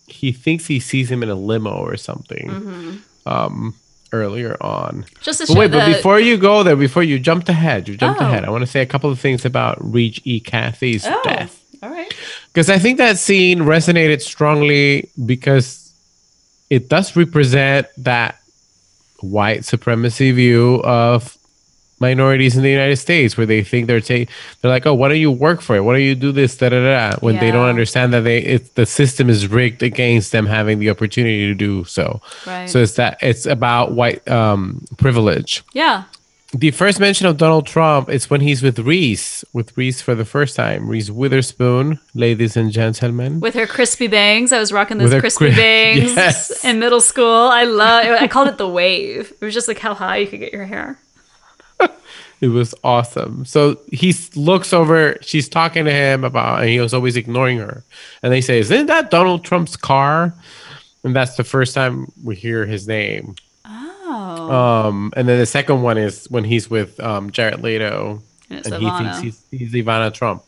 he thinks he sees him in a limo or something. Mm-hmm. Um, earlier on. Just But wait, but before you go there, before you jumped ahead, you jumped Oh. ahead. I want to say a couple of things about Reach E. Cathy's oh, death. all right, Because I think that scene resonated strongly because it does represent that white supremacy view of minorities in the United States, where they think they're ta- they're like, oh, why don't you work for it? Why don't you do this? Da da da. da," When they don't understand that they it's the system is rigged against them having the opportunity to do so. right, So it's that it's about white um, privilege. yeah, The first mention of Donald Trump is when he's with Reese, with Reese for the first time. Reese Witherspoon, ladies and gentlemen. with her crispy bangs. I was rocking those crispy cri- bangs Yes. in middle school. I love. I called it the wave. It was just like how high you could get your hair. It was awesome. So he looks over, she's talking to him about, and he was always ignoring her. And they say, Isn't that Donald Trump's car? And that's the first time we hear his name. Oh, Um, and then the second one is when he's with um, Jared Leto, and he thinks he's, he's Ivana Trump.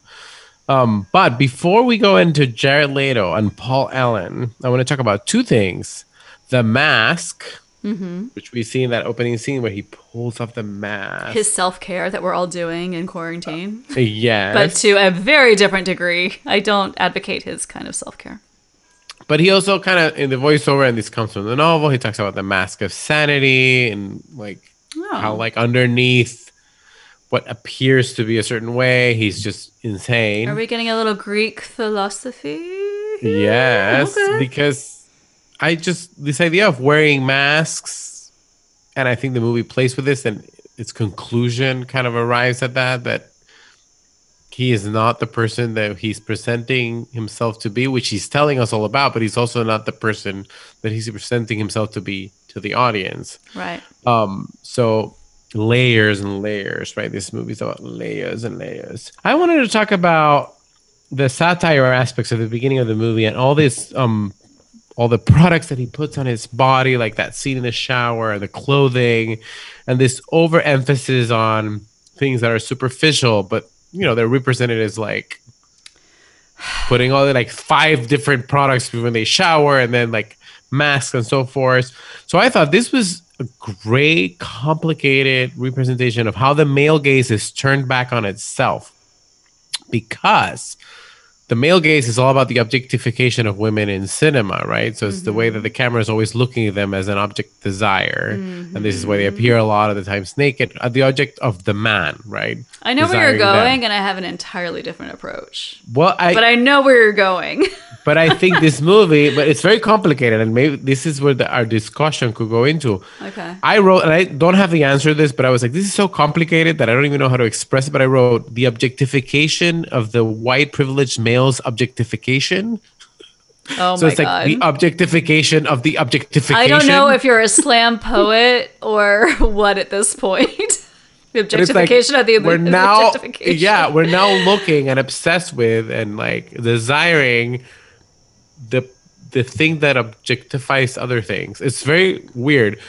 Um, but before we go into Jared Leto and Paul Allen, I want to talk about two things: the mask, Mm-hmm. which we see in that opening scene where he pulls off the mask. His self care that we're all doing in quarantine, yes, but to a very different degree. I don't advocate his kind of self care. But he also kind of in the voiceover, and this comes from the novel. He talks about the mask of sanity and like Oh. how like underneath what appears to be a certain way, he's just insane. Are we getting a little Greek philosophy? Yes, Okay. because I just this idea of wearing masks, and I think the movie plays with this, and its conclusion kind of arrives at that that he is not the person that he's presenting himself to be, which he's telling us all about, but he's also not the person that he's presenting himself to be to the audience. Right. Um, so layers and layers, right? This movie's about layers and layers. I wanted to talk about the satire aspects of the beginning of the movie and all this um all the products that he puts on his body, like that scene in the shower, the clothing, and this overemphasis on things that are superficial, but you know, they're represented as like putting all the like five different products when they shower and then like masks and so forth. So I thought this was a great, complicated representation of how the male gaze is turned back on itself because the male gaze is all about the objectification of women in cinema, right? So it's mm-hmm. the way that the camera is always looking at them as an object desire, mm-hmm. and this is why they appear a lot of the times naked, uh, the object of the man, right? I know Desiring where you're going, them. and I have an entirely different approach. Well, I but I know where you're going. but I think this movie, but it's very complicated, and maybe this is where the, our discussion could go into. Okay. I wrote, and I don't have the answer to this, but I was like, this is so complicated that I don't even know how to express it. But I wrote the objectification of the white privileged male's objectification. Oh my god. so my it's like God. the objectification of the objectification. I don't know if you're a slam poet or what at this point. The objectification like, of the we're now, Yeah, we're now looking and obsessed with and like desiring the the thing that objectifies other things. It's very weird.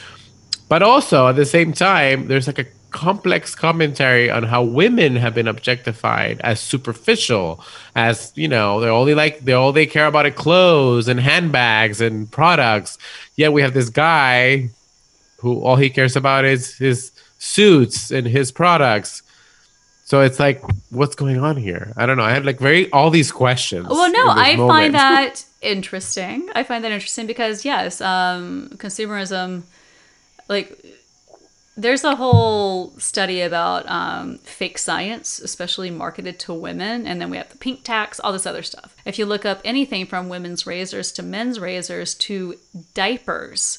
But also at the same time, there's like a complex commentary on how women have been objectified as superficial, as you know, they're only like they all they care about are clothes and handbags and products. Yet we have this guy who all he cares about is his suits and his products. So it's like, what's going on here? I don't know. I had like very all these questions. Well, no, I moment. find that interesting. I find that interesting because yes, um, consumerism, like there's a whole study about um, fake science, especially marketed to women, and then we have the pink tax, all this other stuff. If you look up anything from women's razors to men's razors to diapers,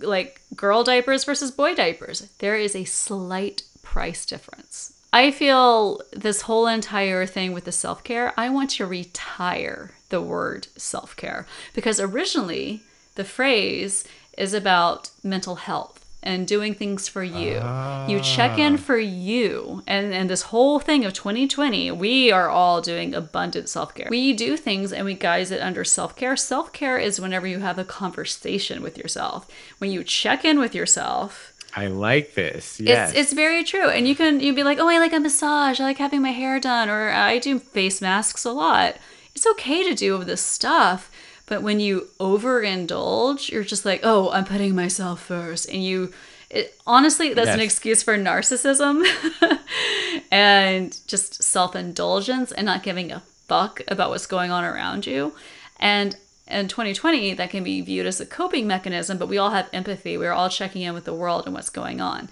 like girl diapers versus boy diapers, there is a slight price difference. I feel this whole entire thing with the self care, I want to retire the word self care because originally the phrase is about mental health and doing things for you. Ah. You check in ah. for you. And and this whole thing of 2020, we are all doing abundant self-care. We do things and we guise it under self-care. Self-care is whenever you have a conversation with yourself. When you check in with yourself, I like this. Yes. It's, it's very true. And you can you'd be like, "Oh, I like a massage. I like having my hair done or I do face masks a lot." It's okay to do this stuff but when you overindulge, you're just like, oh, I'm putting myself first. And you, it, honestly, that's yes. an excuse for narcissism and just self indulgence and not giving a fuck about what's going on around you. And in 2020, that can be viewed as a coping mechanism, but we all have empathy. We're all checking in with the world and what's going on.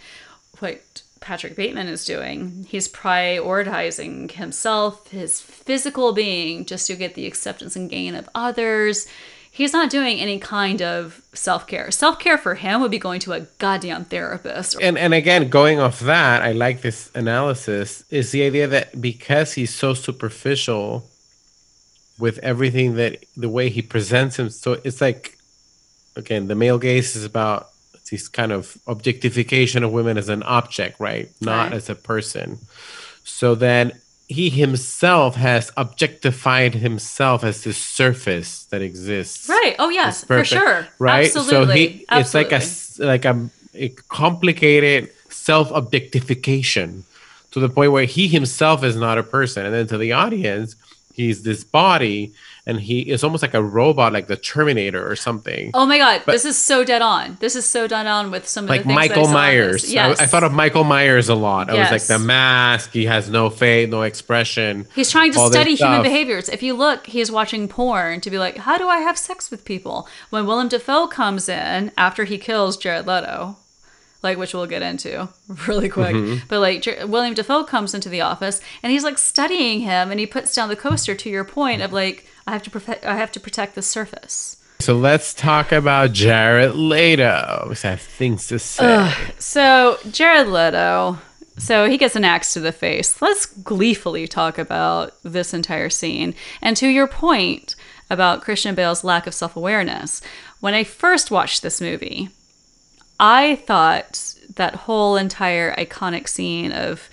What Patrick Bateman is doing. He's prioritizing himself, his physical being, just to get the acceptance and gain of others. He's not doing any kind of self care. Self care for him would be going to a goddamn therapist. And and again, going off that, I like this analysis. Is the idea that because he's so superficial with everything that the way he presents him, so it's like again, the male gaze is about this kind of objectification of women as an object, right? Not right. as a person. So then he himself has objectified himself as this surface that exists. Right. Oh yes, for sure. Right. Absolutely. So he Absolutely. it's like a like a, a complicated self objectification to the point where he himself is not a person, and then to the audience, he's this body and he is almost like a robot, like the Terminator or something. Oh my god, but, this is so dead on. This is so dead on with some of like the Michael Myers. Yes. I, I, thought of Michael Myers a lot. I yes. was like the mask. He has no face, no expression. He's trying to study human behaviors. If you look, he's watching porn to be like, how do I have sex with people? When Willem Dafoe comes in after he kills Jared Leto, like which we'll get into really quick. Mm-hmm. But like Willem Dafoe comes into the office and he's like studying him, and he puts down the coaster. To your point of like, I have to protect, I have to protect the surface. So let's talk about Jared Leto. I have things to say. so Jared Leto. So he gets an axe to the face. Let's gleefully talk about this entire scene. And to your point about Christian Bale's lack of self awareness, when I first watched this movie, I thought that whole entire iconic scene of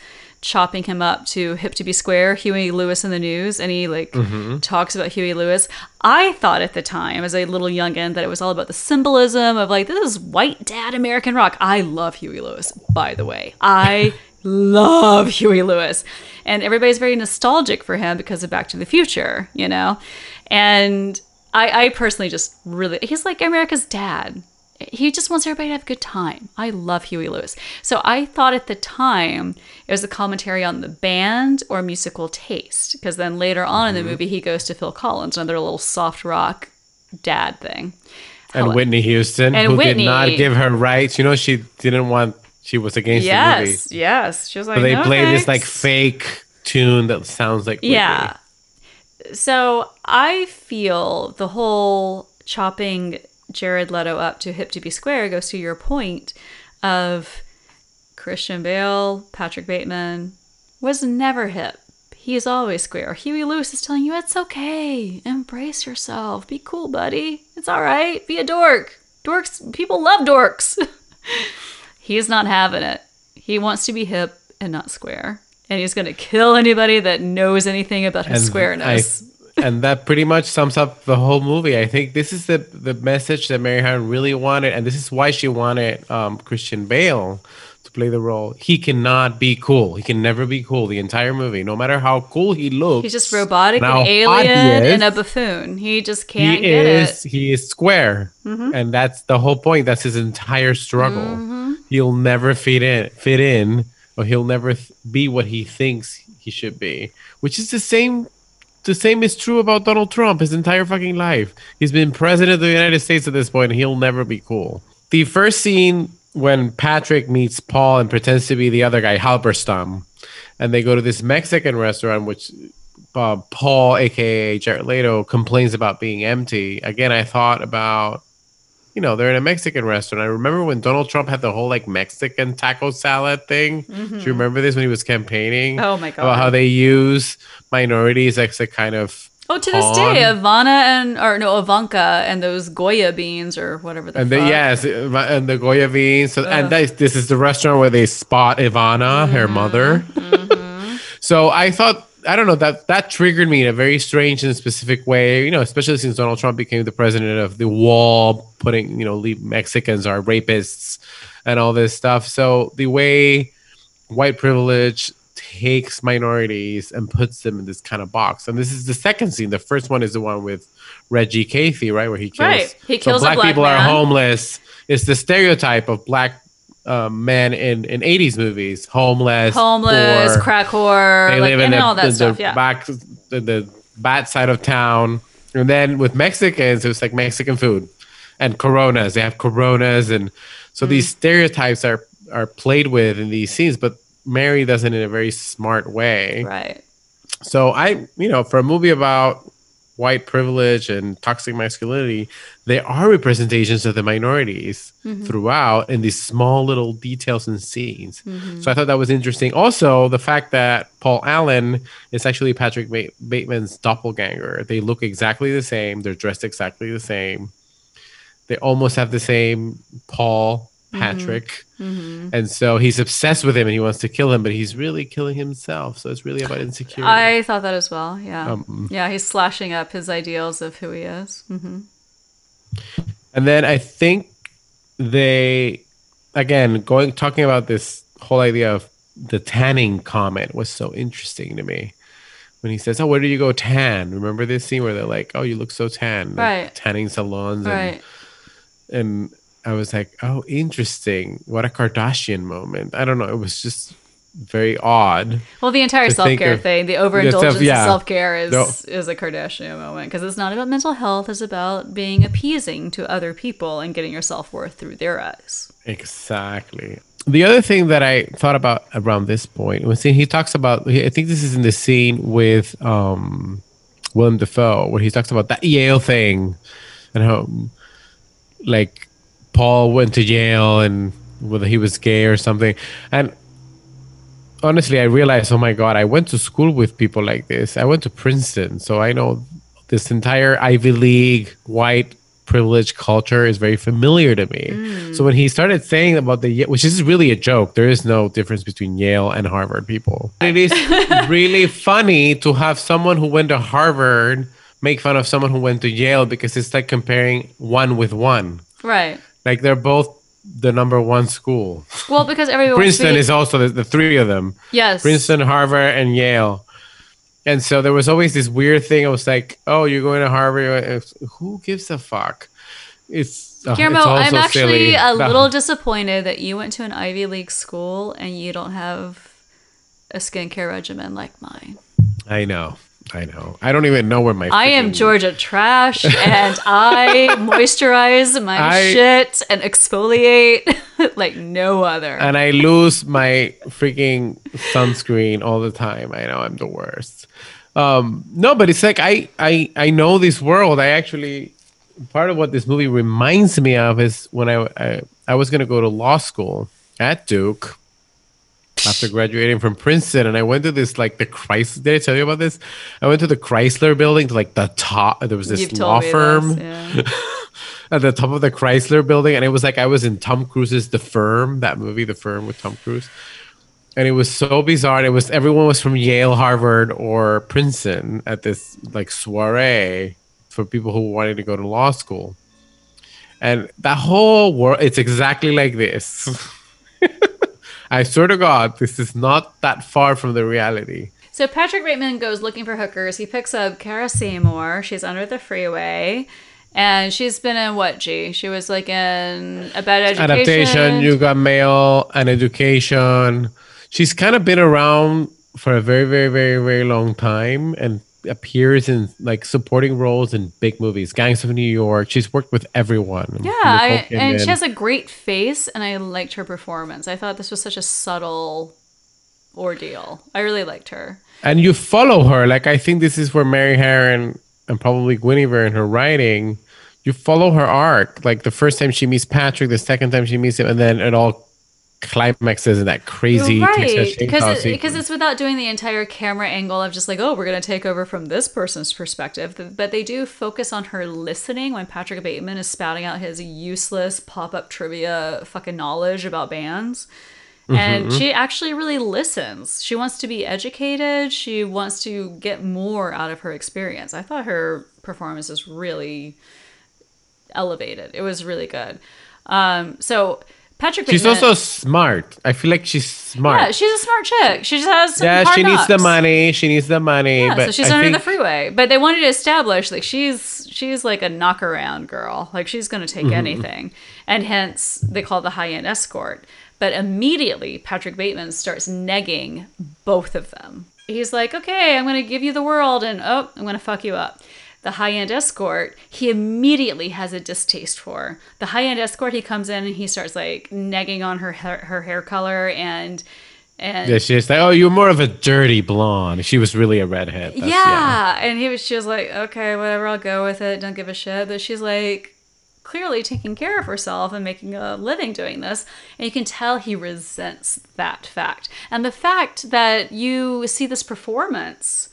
chopping him up to hip to be square Huey Lewis and the News and he like mm-hmm. talks about huey lewis. I thought at the time as a little youngin that it was all about the symbolism of like this is white dad american rock. I love huey lewis by the way. I love huey lewis. And everybody's very nostalgic for him because of back to the future you know? And i i personally just really he's like america's dad he just wants everybody to have a good time. I love Huey Lewis. So I thought at the time it was a commentary on the band or musical taste. Because then later on in the mm-hmm. movie, he goes to Phil Collins, another little soft rock dad thing. And. Whitney Houston, And who Whitney. did not give her rights. You know, she didn't want. She was against the movie. Yes, yes. She was like, So they "No, played this like fake tune that sounds like Whitney. Yeah. So I feel the whole chopping Jared Leto up to hip to be square goes to your point of Christian Bale, Patrick Bateman was never hip. He is always square. Huey Lewis is telling you it's okay. Embrace yourself. Be cool, buddy. It's all right. Be a dork. Dorks, people love dorks. He's not having it. He wants to be hip and not square. And he's going to kill anybody that knows anything about his And squareness. I, and that pretty much sums up the whole movie. I think this is the the message that Mary Harron really wanted, and this is why she wanted um, Christian Bale to play the role. He cannot be cool. He can never be cool the entire movie, no matter how cool he looks. He's just robotic, and an how hot he alien, is. and a buffoon. He just can't he get is it. Mm-hmm. he is square and that's the whole point that's his entire struggle Mm-hmm. he'll never fit in fit in or he'll never th- be what he thinks he should be which is the same the same is true about Donald Trump his entire fucking life he's been president of the United States at this point and he'll never be cool the first scene when Patrick meets Paul and pretends to be the other guy Halberstam and they go to this Mexican restaurant which uh, Paul, aka Jared Leto, complains about being empty. Again, I thought about, you know, they're in a Mexican restaurant. I remember when Donald Trump had the whole like Mexican taco salad thing. Do you remember this when he was campaigning? Mm-hmm. Oh my God. About how they use minorities as a kind of Oh, to this day. Ivana and or no Ivanka and those Goya beans or whatever the And fuck. the, yes, and the Goya beans. So, Ugh. and this, this is the restaurant where they spot Ivana, her mother. so I thought, I don't know, that that triggered me in a very strange and specific way. You know, especially since Donald Trump became the president of the wall, putting you know, leave Mexicans are rapists and all this stuff. So the way white privilege takes minorities and puts them in this kind of box. And this is the second scene. The first one is the one with Reggie Cathy, right, where he kills. Right. He kills so black, black people are homeless. It's the stereotype of black uh, men in in '80s movies: homeless, homeless, poor. crack whore, They like, live in and the, all that the, stuff. the Yeah. back, the, the bad side of town. And then with Mexicans, it was like Mexican food and Coronas. They have Coronas, and so Mm. these stereotypes are are played with in these scenes, but Mary does it in a very smart way. Right. So I, you know, for a movie about white privilege and toxic masculinity, there are representations of the minorities mm-hmm. throughout in these small little details and scenes. Mm-hmm. So I thought that was interesting. Also, the fact that Paul Allen is actually Patrick ba- Bateman's doppelganger. They look exactly the same. They're dressed exactly the same. They almost have the same Paul Patrick. And so he's obsessed with him and he wants to kill him, but he's really killing himself. So it's really about insecurity. I thought that as well. Yeah. Um, yeah. He's slashing up his ideals of who he is. hmm And then I think they, again, going talking about this whole idea of the tanning comment was so interesting to me. When he says, "Oh, where do you go tan?" Remember this scene where they're like, "Oh, you look so tan," like Right. tanning salons, and, Right. and I was like, "Oh, interesting. What a Kardashian moment." I don't know. It was just very odd. Well, the entire self care thing, the overindulgence self- yeah. of self care is No. is a Kardashian moment because it's not about mental health; it's about being appeasing to other people and getting your self worth through their eyes. Exactly. The other thing that I thought about around this point was he talks about. I think this is in the scene with um, Willem Dafoe where he talks about that Yale thing and how, like, Paul went to Yale and whether he was gay or something. And honestly, I realized, oh my god, I went to school with people like this. I went to Princeton, so I know this entire Ivy League white privileged culture is very familiar to me. Mm. So when he started saying about the which is really a joke, there is no difference between Yale and Harvard people. It is really funny to have someone who went to Harvard make fun of someone who went to Yale because it's like comparing one with one. Right. Like they're both the number one school. Well, because everyone Princeton is also the, the three of them. Yes. Princeton, Harvard, and Yale. And so there was always this weird thing. I was like, "Oh, you're going to Harvard? Who gives a fuck?" It's uh, Guillermo. It's I'm actually silly. a little disappointed that you went to an Ivy League school and you don't have a skincare regimen like mine. I know. I know. I don't even know where my. I am Georgia trash, and I moisturize my I, shit and exfoliate like no other. And I lose my freaking sunscreen all the time. I know I'm the worst. Um, no, but it's like I I I know this world. I actually part of what this movie reminds me of is when I I, I was gonna go to law school at Duke after graduating from Princeton, and I went to this like the Chrysler. Did I tell you about this? I went to the Chrysler building to like the top. There was this You've law firm this, yeah. at the top of the Chrysler building, and it was like I was in Tom Cruise's The Firm, that movie, The Firm with Tom Cruise. And it was so bizarre. It was everyone was from Yale, Harvard, or Princeton at this like soiree for people who wanted to go to law school. And that whole world, it's exactly like this. I swear to God, this is not that far from the reality. So Patrick Bateman goes looking for hookers. He picks up Cara Seymour. She's under the freeway. And she's been in what, G? She was like in a bad education. Adaptation, you got mail and education. She's kind of been around for a very, very, very, very long time. And appears in like supporting roles in big movies, Gangs of New York. She's worked with everyone. Yeah, I, and she has a great face, and I liked her performance. I thought this was such a subtle ordeal. I really liked her. And you follow her. Like I think this is where Mary Harron and probably Guinevere in her writing. You follow her arc. Like the first time she meets Patrick, the second time she meets him, and then it all climaxes in that crazy right because it, because it's without doing the entire camera angle of just like oh we're going to take over from this person's perspective. But they do focus on her listening when Patrick Bateman is spouting out his useless pop-up trivia fucking knowledge about bands. And mm-hmm. she actually really listens. She wants to be educated. She wants to get more out of her experience. I thought her performance was really elevated. It was really good. Um, so Patrick. She's also smart. I feel like she's smart. Yeah, she's a smart chick. She just has yeah. she knocks. needs the money. She needs the money. Yeah, so she's I under think... the freeway. But they wanted to establish like she's she's like a knock around girl. Like she's going to take mm-hmm. anything, and hence they call the high end escort. But immediately Patrick Bateman starts negging both of them. He's like, "Okay, I'm going to give you the world, and oh, I'm going to fuck you up." The high end escort, he immediately has a distaste for. The high end escort, he comes in and he starts like negging on her her, her hair color and. And yeah, she's like, "Oh, you're more of a dirty blonde." She was really a redhead. Yeah. yeah, and he was. She was like, "Okay, whatever, I'll go with it. Don't give a shit." But she's like, clearly taking care of herself and making a living doing this. And you can tell he resents that fact. And the fact that you see this performance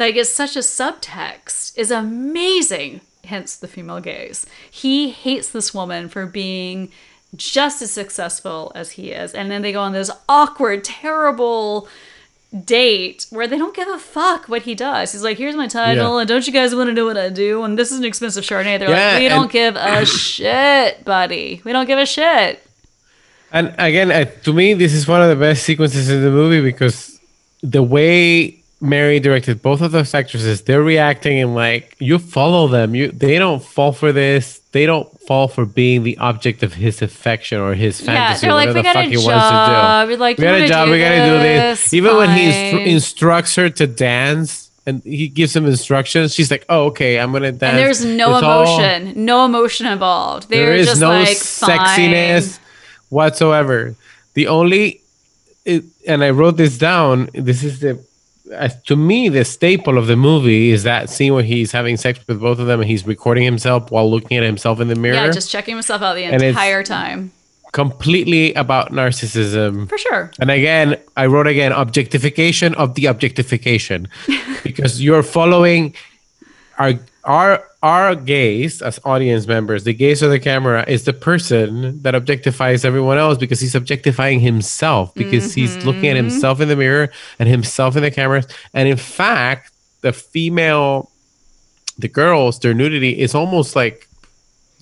that it's such a subtext is amazing, hence the female gaze. He hates this woman for being just as successful as he is. And then they go on this awkward, terrible date where they don't give a fuck what he does. He's like, here's my title, yeah. and don't you guys want to know what I do? And this is an expensive Chardonnay. They're yeah, like, we don't give a shit, buddy. We don't give a shit. And again, uh, to me, this is one of the best sequences in the movie because the way Mary directed both of those actresses. They're reacting and like you follow them. You they don't fall for this. They don't fall for being the object of his affection or his fantasy. Yeah, they're like, we the got a job. We're like, we got a job. We got to do this. Even Fine. when he instru- instructs her to dance and he gives him instructions, she's like, "Oh, okay, I'm gonna dance." And there's no it's emotion, all, no emotion involved. They're there is no like, sexiness Fine. whatsoever. The only, it, and I wrote this down. This is the Uh, to me, the staple of the movie is that scene where he's having sex with both of them and he's recording himself while looking at himself in the mirror. Yeah, just checking himself out the entire time. completely about narcissism. For sure. And again, I wrote again objectification of the objectification because you're following our our our gaze as audience members, the gaze of the camera is the person that objectifies everyone else because he's objectifying himself because he's looking at mm-hmm. himself in the mirror and himself in the cameras. And in fact, the female, the girls, their nudity is almost like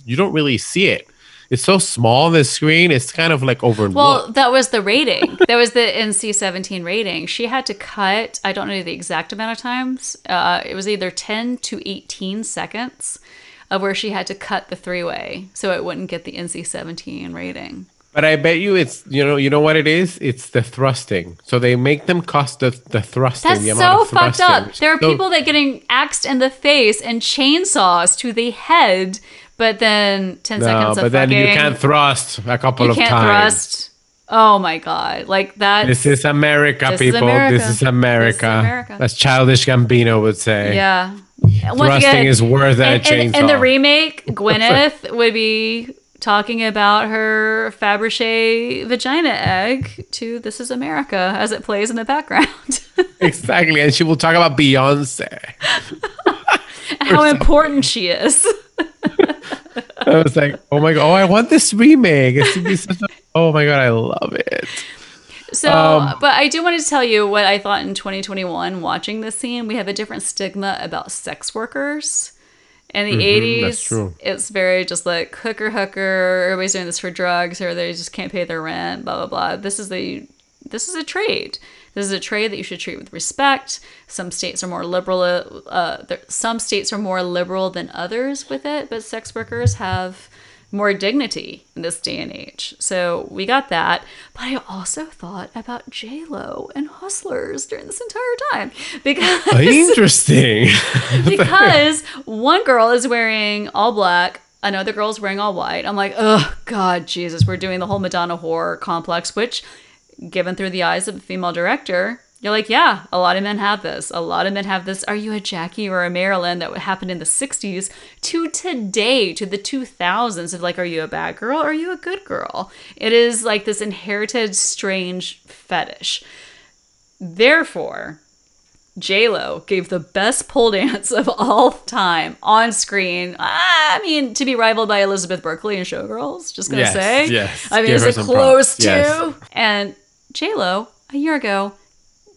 you don't really see it. It's so small on the screen. It's kind of like overlooked. Well, that was the rating. that was the NC 17 rating. She had to cut, I don't know the exact amount of times. Uh, it was either 10 to 18 seconds of where she had to cut the three way so it wouldn't get the NC 17 rating. But I bet you it's you know you know what it is. It's the thrusting. So they make them cost the, the thrusting. That's the so fucked thrusting. up. There are So- people that getting axed in the face and chainsaws to the head, but then 10 No, seconds of but then you can't thrust a couple you of can't times. thrust. Oh my god. Like that. This is America, This is people. America. This is America. This is America. As childish Gambino would say. Yeah. Once Thrusting is worth a and, and, and the remake, Gwyneth would be talking about her Fabergé vagina egg to "This Is America" as it plays in the background. Exactly. And she will talk about Beyonce. How important she is. I was like, oh my god, oh, I want this remake. It's to be such a, oh my god, I love it. So, Um, but I do want to tell you what I thought in 2021 watching this scene. We have a different stigma about sex workers. In the Mm-hmm, that's 80s, true. it's very just like hooker hooker. Everybody's doing this for drugs, or they just can't pay their rent. Blah blah blah. This is the this is a trade. This is a trade that you should treat with respect. Some states are more liberal. Uh, there, some states are more liberal than others with it, but sex workers have more dignity in this day and age. So we got that. But I also thought about J Lo and Hustlers during this entire time because Interesting. because one girl is wearing all black. Another girl's wearing all white. I'm like, oh God, Jesus, we're doing the whole Madonna whore complex, which, given through the eyes of a female director, you're like, yeah, a lot of men have this. A lot of men have this. Are you a Jackie or a Marilyn that happened in the 60s to today, to the 2000s of like, are you a bad girl or are you a good girl? It is like this inherited strange fetish. Therefore, J-Lo gave the best pole dance of all time on screen. I mean, to be rivaled by Elizabeth Berkley in Showgirls, just gonna Yes, say. yes. I mean, Give is it close props. to? Yes. And J-Lo, a year ago,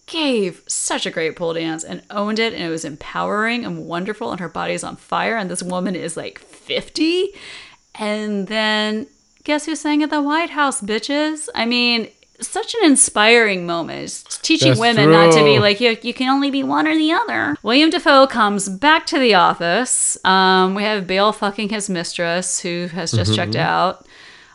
gave such a great pole dance and owned it, and it was empowering and wonderful, and her body's on fire, and this woman is like 50. And then guess who sang at the White House, bitches? I mean, such an inspiring moment. It's teaching That's women not to be like, you, you can only be one or the other. Willem Dafoe comes back to the office. Um, we have Bale fucking his mistress, who has just checked Mm-hmm. out.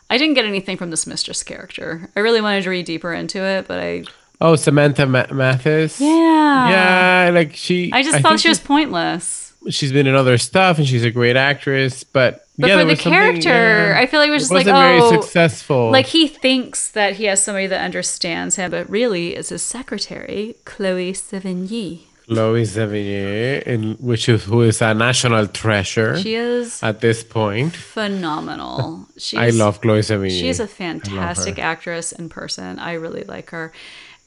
I didn't get anything from this mistress character. I really wanted to read deeper into it, but I oh, Samantha Ma- Mathis. yeah Yeah, like she. I just thought she was pointless. she's- been in other stuff, and she's a great actress. But, But yeah, for the character, yeah, I feel like it was just like, oh, successful. like he thinks that he has somebody that understands him, but really it's his secretary, Chloe Sevigny. Chloe Sevigny, in, which is who is a national treasure She is at this point. phenomenal. She's, I love Chloe Sevigny. She's a fantastic actress in person. I really like her.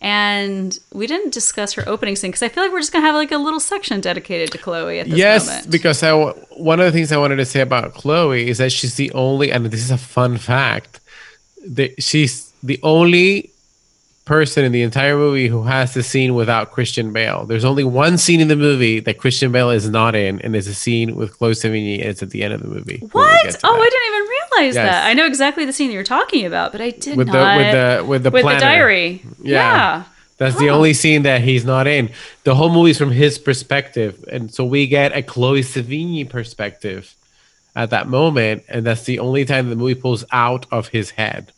And we didn't discuss her opening scene because I feel like we're just gonna have like a little section dedicated to Chloe at this yes, moment. because I w- one of the things I wanted to say about Chloe is that she's the only, and this is a fun fact, that she's the only person in the entire movie who has the scene without Christian Bale. There's only one scene in the movie that Christian Bale is not in, and it's a scene with Chloe Sevigny, and it's at the end of the movie. We'll what? oh. I didn't even realize Yes. that. I know exactly the scene you're talking about, but I did with the not with the with the with planner. the diary. Yeah. yeah. That's the only scene that he's not in. The whole movie's from his perspective, and so we get a Chloe Sevigny perspective at that moment, and that's the only time the movie pulls out of his head.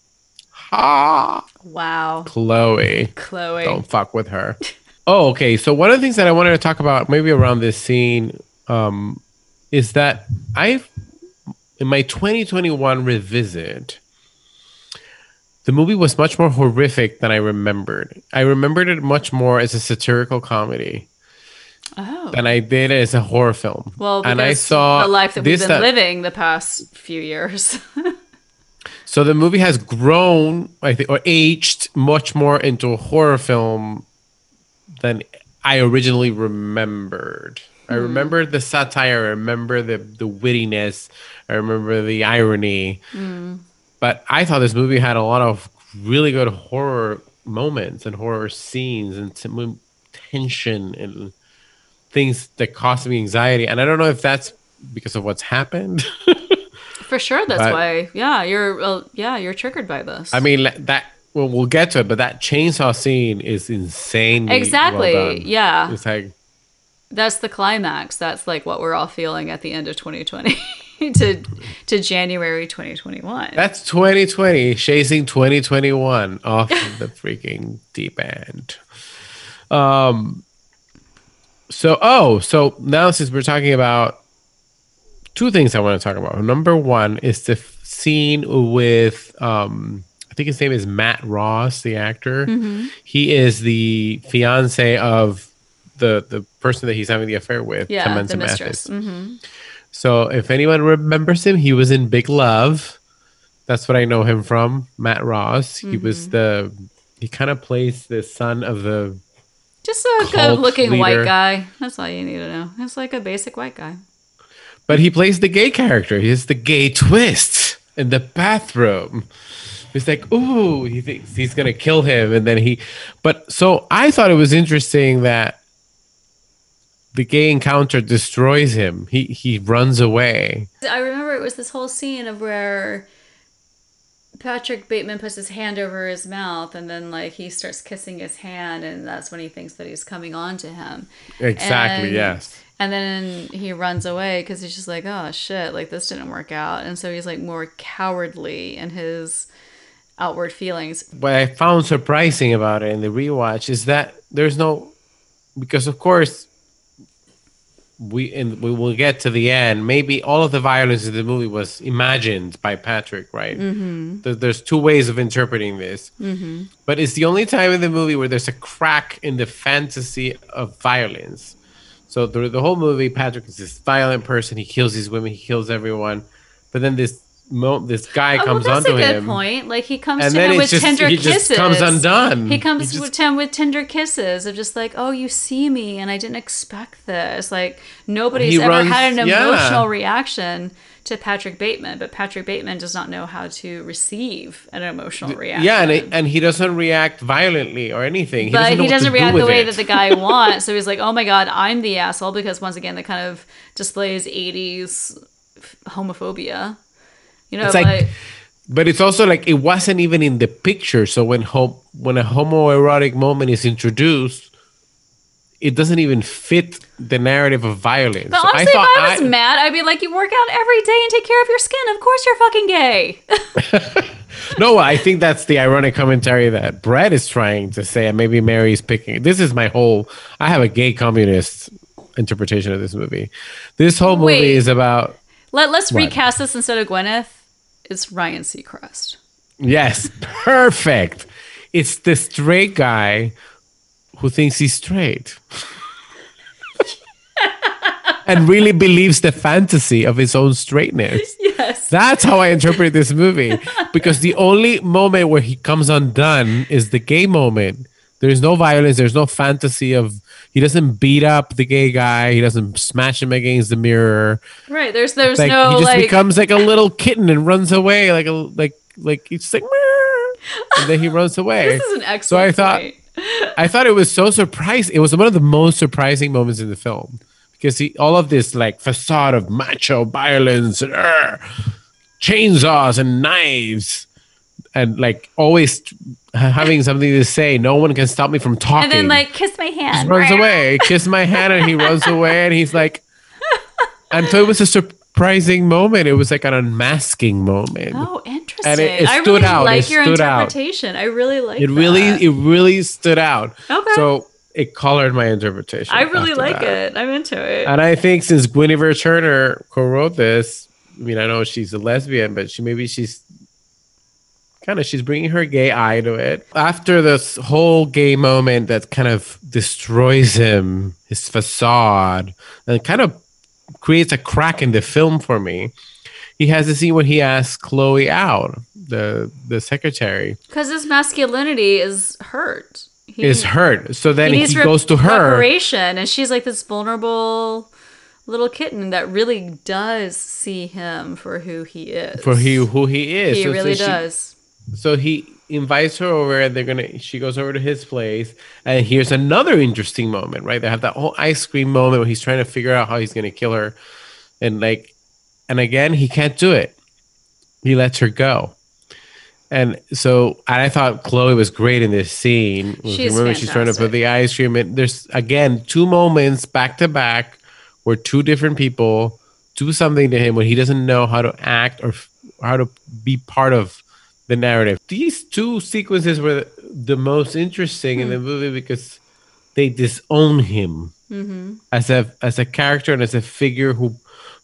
Ha! Wow. Chloe, Chloe. don't fuck with her. oh, okay. So one of the things that I wanted to talk about, maybe around this scene, um, is that I've in my 2021 revisit. The movie was much more horrific than I remembered. I remembered it much more as a satirical comedy Oh. than I did as a horror film. Well, and I saw the life that we've been that- living the past few years. So the movie has grown, I think, or aged much more into a horror film than I originally remembered. I mm-hmm. remember the satire. I remember the the wittiness. I remember the irony. Mm. But I thought this movie had a lot of really good horror moments and horror scenes and some tension and things that caused me anxiety. And I don't know if that's because of what's happened. For sure, that's But- why. Yeah, you're. Well, yeah, you're triggered by this. I mean that. Well, we'll get to it, but that chainsaw scene is insane. Exactly, yeah. It's like that's the climax. That's like what we're all feeling at the end of 2020 to to January 2021. That's 2020 chasing 2021 off the freaking deep end. Um so oh, so now since we're talking about two things I want to talk about. Number 1 is the f- scene with um I think his name is Matt Ross, the actor. Mm-hmm. He is the fiance of the the person that he's having the affair with, yeah, Samantha the mistress. Mathis. hmm So if anyone remembers him, he was in Big Love. That's what I know him from. Matt Ross. He was Mm-hmm. the he kind of plays the son of the Just a good-looking white guy. That's all you need to know. It's like a basic white guy. But he plays the gay character. He's the gay twist in the bathroom. He's like, ooh, he thinks he's gonna kill him, and then he. But so I thought it was interesting that the gay encounter destroys him. He he runs away. I remember it was this whole scene of where Patrick Bateman puts his hand over his mouth and then like he starts kissing his hand and that's when he thinks that he's coming on to him. Exactly. And- yes. And then he runs away because he's just like, oh shit, like this didn't work out. And so he's like more cowardly in his outward feelings. what I found surprising about it in the rewatch is that there's no because of course we and we will get to the end. Maybe all of the violence in the movie was imagined by Patrick, right? Mm-hmm. There's two ways of interpreting this, mm-hmm. but it's the only time in the movie where there's a crack in the fantasy of violence. So through the whole movie, Patrick is this violent person. He kills these women. He kills everyone. But then this mo- this guy Oh, well, comes that's a onto good him. point. Like he comes And to him with just- tender he kisses. just comes undone. He comes He just- with him with tender kisses of just like, oh, you see me, and I didn't expect this. Like nobody's ever runs- had an yeah. emotional reaction to Patrick Bateman, but Patrick Bateman does not know how to receive an emotional reaction. Yeah, and, it, and he doesn't react violently or anything. He but doesn't he doesn't do react the way it. that the guy wants. So he's like, "Oh my god, I'm the asshole," because once again, that kind of displays '80s homophobia. You know, It's like, like- But it's also like it wasn't even in the picture. So when when a homoerotic moment is introduced, it doesn't even fit the narrative of violence. but So honestly, if I was I- mad, I'd be like, "You work out every day and take care of your skin. Of course, you're fucking gay." no, I think that's the ironic commentary that Bret is trying to say, and maybe Mary's picking. This is my whole. I have a gay communist interpretation of this movie. This whole movie Wait. is about Let Let's What? recast this instead of Gwyneth. It's Ryan Seacrest. Yes, perfect. It's the straight guy who thinks he's straight. and really believes the fantasy of his own straightness. Yes. That's how I interpret this movie. Because the only moment where he comes undone is the gay moment. There's no violence, there's no fantasy of he doesn't beat up the gay guy, he doesn't smash him against the mirror. Right. There's There's Like no he just like. becomes like a little kitten and runs away like a like like he's like and then he runs away. this is an excellent so. I thought point. I thought it was so surprising. It was one of the most surprising moments in the film because he, all of this like facade of macho violence and "Arr," chainsaws and knives and like always having something to say. No one can stop me from talking. And then like kiss my hand. He runs away, kiss my hand, and he runs away, and he's like, and so it was a surprising moment. It was like an unmasking moment. Oh, interesting. And it- it stood I really out. like It your stood out. interpretation. I really like it really, that. it really stood out. Okay. So it colored my interpretation. I really like that. it. I'm into it. And I think since Guinevere Turner co-wrote this, I mean, I know she's a lesbian, but she maybe she's kind of she's bringing her gay eye to it. After this whole gay moment that kind of destroys him, his facade, and kind of creates a crack in the film for me. He has to see when he asks Chloe out. the the secretary Because his masculinity is hurt. He, is hurt. So then he he, rep- goes to her. reparation, and she's like this vulnerable little kitten that really does see him for who he is. for he who he is. he So- so really she- does. so he invites her over and they're gonna she goes over to his place and here's another interesting moment right they have that whole ice cream moment where he's trying to figure out how he's gonna kill her and like and again he can't do it he lets her go and so and i thought chloe was great in this scene. She's remember she's trying to put the ice cream in? There's again two moments back to back where two different people do something to him when he doesn't know how to act or how to be part of the narrative. These two sequences were the most interesting in the hmm. movie because they disown him mm-hmm. as a as a character and as a figure who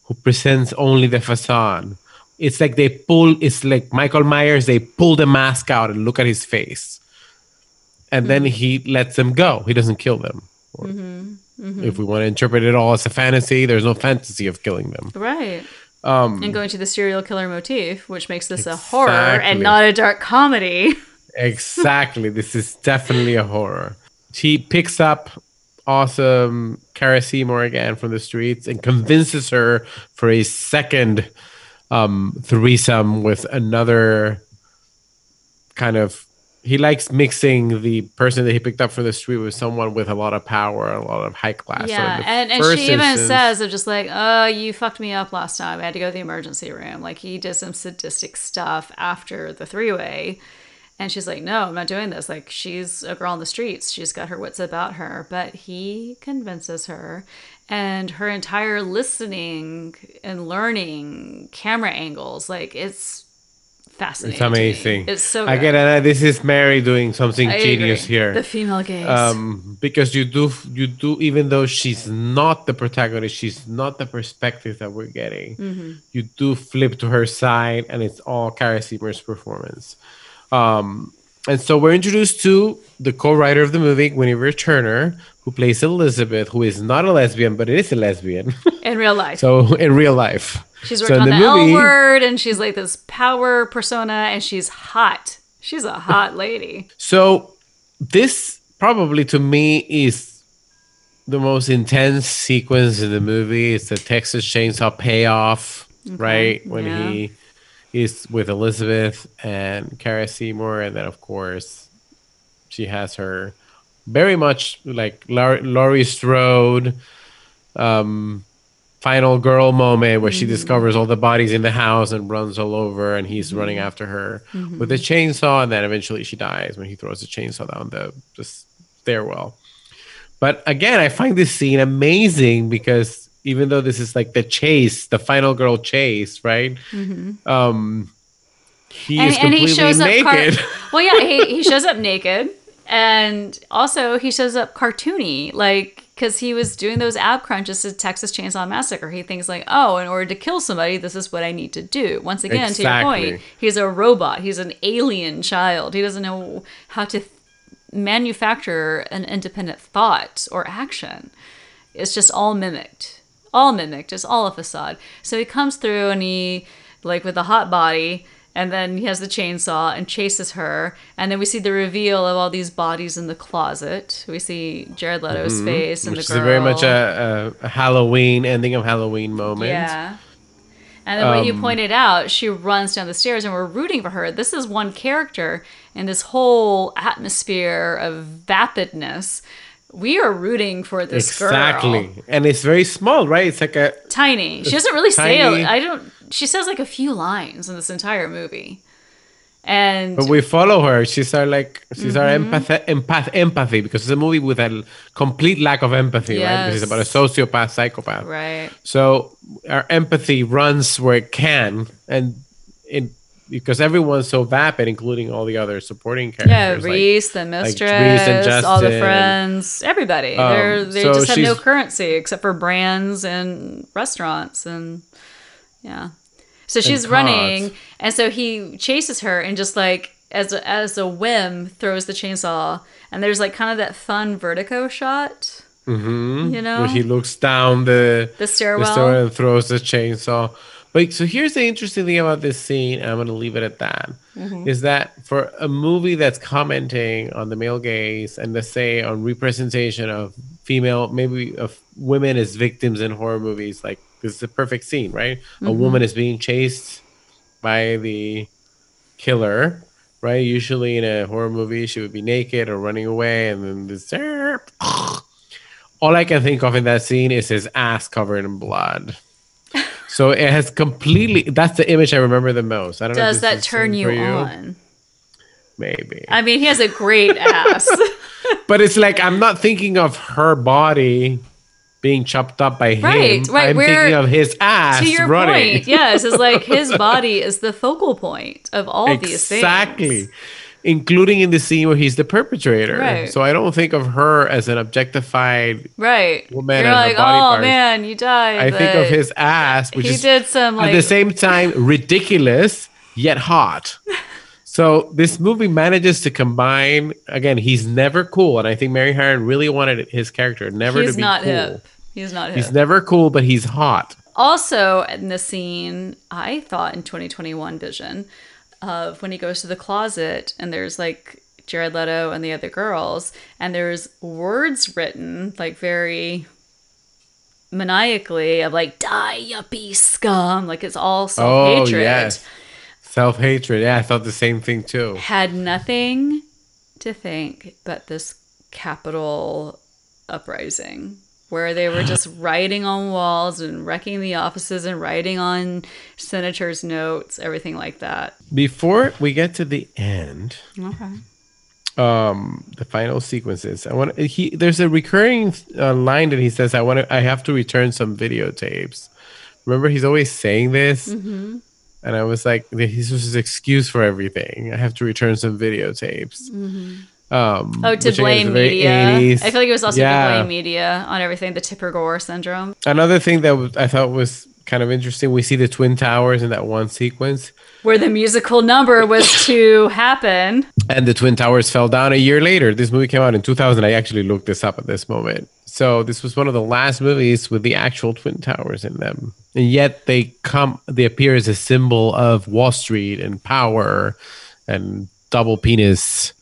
who presents only the facade. It's like they pull. It's like Michael Myers. They pull the mask out and look at his face, and then mm-hmm. he lets them go. He doesn't kill them. Or If we want to interpret it all as a fantasy, there's no fantasy of killing them. Right. Um, And going to the serial killer motif, which makes this a horror and not a dark comedy. exactly. this is definitely a horror. He picks up awesome Cara Seymour again from the streets and convinces her for a second um, threesome with another kind of. He likes mixing the person that he picked up from the street with someone with a lot of power, a lot of high class. Yeah, the and, and she even instance- says of just like, oh, you fucked me up last time. I had to go to the emergency room. Like he did some sadistic stuff after the three way. And she's like, no, I'm not doing this. Like she's a girl on the streets. She's got her wits about her. But he convinces her. And her entire listening and learning camera angles, like it's fascinating. It's amazing. It's so I good. get it. This is Mary doing something I genius agree. here. The female gaze. um because you do you do even though she's not the protagonist she's not the perspective that we're getting Mm-hmm. you do flip to her side and it's all Cara Seymour's performance um and so we're introduced to the co-writer of the movie Guinevere Turner who plays Elizabeth who is not a lesbian but is a lesbian in real life. so in real life She's So worked in on the the, movie- L word, and she's like this power persona, and she's hot. She's a hot lady. So this probably to me is the most intense sequence in the movie. It's the Texas Chainsaw payoff, right? When yeah. he is with Elizabeth and Cara Seymour, and then of course she has her very much like Laurie, Laurie Strode um final girl moment where she discovers all the bodies in the house and runs all over and he's running after her with a chainsaw and then eventually she dies when he throws the chainsaw down the, the stairwell. But again i find this scene amazing because even though this is like the chase the final girl chase right um he And, is and completely he shows up. naked. Car- well, yeah, he, he shows up naked, and also he shows up cartoony, like because he was doing those ab crunches to Texas Chainsaw Massacre. He thinks like, oh, in order to kill somebody, this is what I need to do. Once again, to your point, he's a robot. He's an alien child. He doesn't know how to th- manufacture an independent thought or action. It's just all mimicked. All mimicked. It's all a facade. So he comes through and he, like with a hot body, and then he has the chainsaw and chases her. And then we see the reveal of all these bodies in the closet. We see Jared Leto's face and which the is girl. a very much a, a, halloween ending of halloween moment Yeah. And then what you Um, pointed out, she runs down the stairs and we're rooting for her. This is one character in this whole atmosphere of vapidness. We are rooting for this exactly girl. Exactly. And it's very small right it's like a Tiny. She doesn't really say Tiny. I don't she says like a few lines in this entire movie. And But we follow her. She's our like she's our Mm-hmm. empath, empath empathy because it's a movie with a complete lack of empathy, right? Because it's about a sociopath, psychopath. right. So our empathy runs where it can, and in because everyone's so vapid, including all the other supporting Yeah, characters. like- Reese, the Reese mistress, and all the friends, everybody. They're, Um, they so just have no currency except for brands and restaurants and yeah. So she's cars. running, and so he chases her and just like as a, as a whim throws the chainsaw, and there's like kind of that fun vertigo shot, Mhm. you know, where he looks down the the stairwell. the stairwell and throws the chainsaw. But so here's the interesting thing about this scene, and I'm going to leave it at that, is that for a movie that's commenting on the male gaze and let's say on representation of female, maybe of women as victims in horror movies, like this is a perfect scene, right? A mm-hmm. woman is being chased by the killer, right? Usually in a horror movie, she would be naked or running away, and then this. All I can think of in that scene is his ass covered in blood. So it has completely. That's the image I remember the most. I don't know. if Does that turn same you, on? Maybe. I mean, he has a great ass. but it's like I'm not thinking of her body being chopped up by him. Right, right, I'm thinking of his ass to your running. point, yes, it's like his body is the focal point of all these things. Exactly. Including in the scene where he's the perpetrator. Right. So I don't think of her as an objectified. Right. Woman You're like, oh parts." man, you died. I think of his ass, which He is did some like at the same time ridiculous yet hot. So this movie manages to combine. Again, he's never cool, and I think Mary Harron really wanted his character never he's to be not cool. hip. He's not hip. He's never cool, but he's hot. also in the scene i thought in 2021 vision of when he goes to the closet and there's like jared leto and the other girls and there's words written like very maniacally of like die yuppie scum like it's all Oh self-hatred yes, self hatred. Yeah, I thought the same thing too. had nothing to think but this capital uprising where they were just writing on walls and wrecking the offices and writing on senators' notes, everything like that. Before we get to the end, Okay. um, the final sequences, I want he. There's a recurring uh, line that he says, "I want to. I have to return some videotapes." Remember, he's always saying this, Mm-hmm. And I was like, "This was his excuse for everything. I have to return some videotapes." Um, Oh, to which again is blame media. 80s. I feel like it was also Yeah. to blame media on everything, the Tipper Gore syndrome. Another thing that I thought was kind of interesting. We see the twin towers in that one sequence, Where the musical number was to happen. and the twin towers fell down a year later. This movie came out in 2000. I actually looked this up at this moment. So this was one of the last movies with the actual twin towers in them, and yet they come. They appear as a symbol of Wall Street and power and double penis.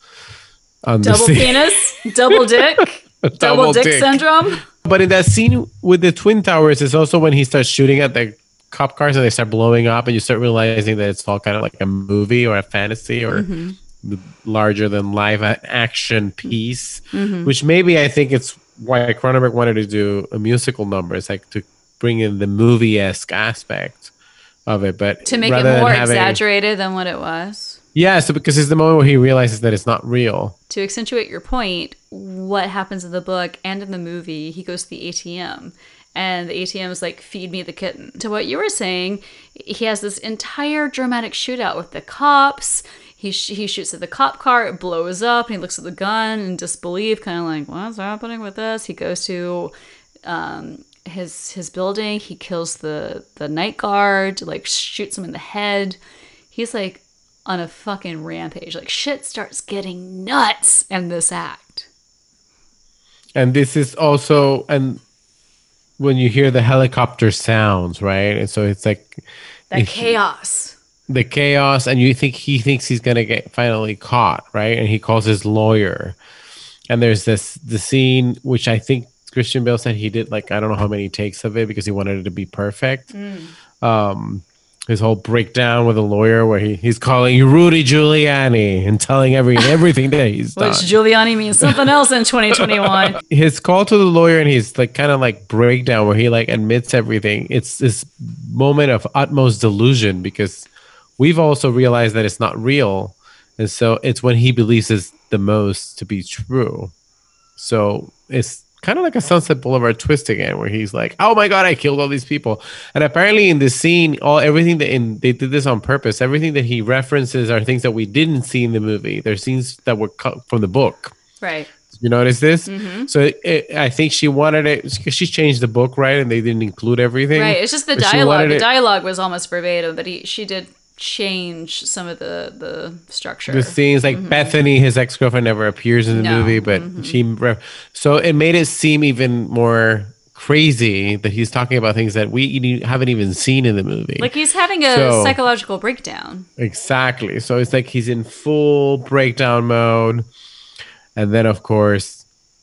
On Double scene. penis, double dick, double, Double dick, dick. syndrome. But in that scene with the twin towers, it's also when he starts shooting at the cop cars and they start blowing up, and you start realizing that it's all kind of like a movie or a fantasy or mm-hmm. the larger than live action piece. Mm-hmm. Which maybe I think it's why Cronenberg wanted to do a musical number. It's like to bring in the movie esque aspect of it, but To make it than more having- exaggerated than what it was. Yeah, so because it's the moment where he realizes that it's not real. to accentuate your point, what happens in the book and in the movie, he goes to the ATM. And the ATM is like, feed me the kitten. To what you were saying, he has this entire dramatic shootout with the cops. He, sh- he shoots at the cop car, it blows up, and he looks at the gun in disbelief, kind of like, what's happening with this? He goes to um, his his building, he kills the, the night guard, like shoots him in the head. He's like on a fucking rampage. Like shit starts getting nuts in this act. And this is also and when you hear the helicopter sounds, right? And so it's like That If- chaos. the chaos and you think he thinks he's gonna get finally caught right and he calls his lawyer and there's this the scene which i think christian bale said he did like i don't know how many takes of it because he wanted it to be perfect. Um his whole breakdown with a lawyer where he, he's calling you rudy giuliani and telling every everything that he's done. Which Giuliani means something else in 2021. his call to the lawyer and his like kind of like breakdown where he like admits everything it's this moment of utmost delusion because we've also realized that it's not real. And so it's when he believes it's the most to be true. So it's kind of like a sunset boulevard twist again where he's like oh my god i killed all these people and apparently in this scene all everything that in they did this on purpose everything that he references are things that we didn't see in the movie they're scenes that were cut from the book right. you notice this? Mm-hmm. So it, it, I think she wanted it because she changed the book, right? And they didn't include everything. Right. It's just the dialogue. The dialogue was almost verbatim, but he she did change some of the the structure. The scenes like mm-hmm. Bethany, his ex girlfriend, never appears in the No. movie, but mm-hmm. she. Re- so it made it seem even more crazy that he's talking about things that we haven't even seen in the movie. Like he's having a So- psychological breakdown. Exactly. So it's like he's in full breakdown mode. And then, of course,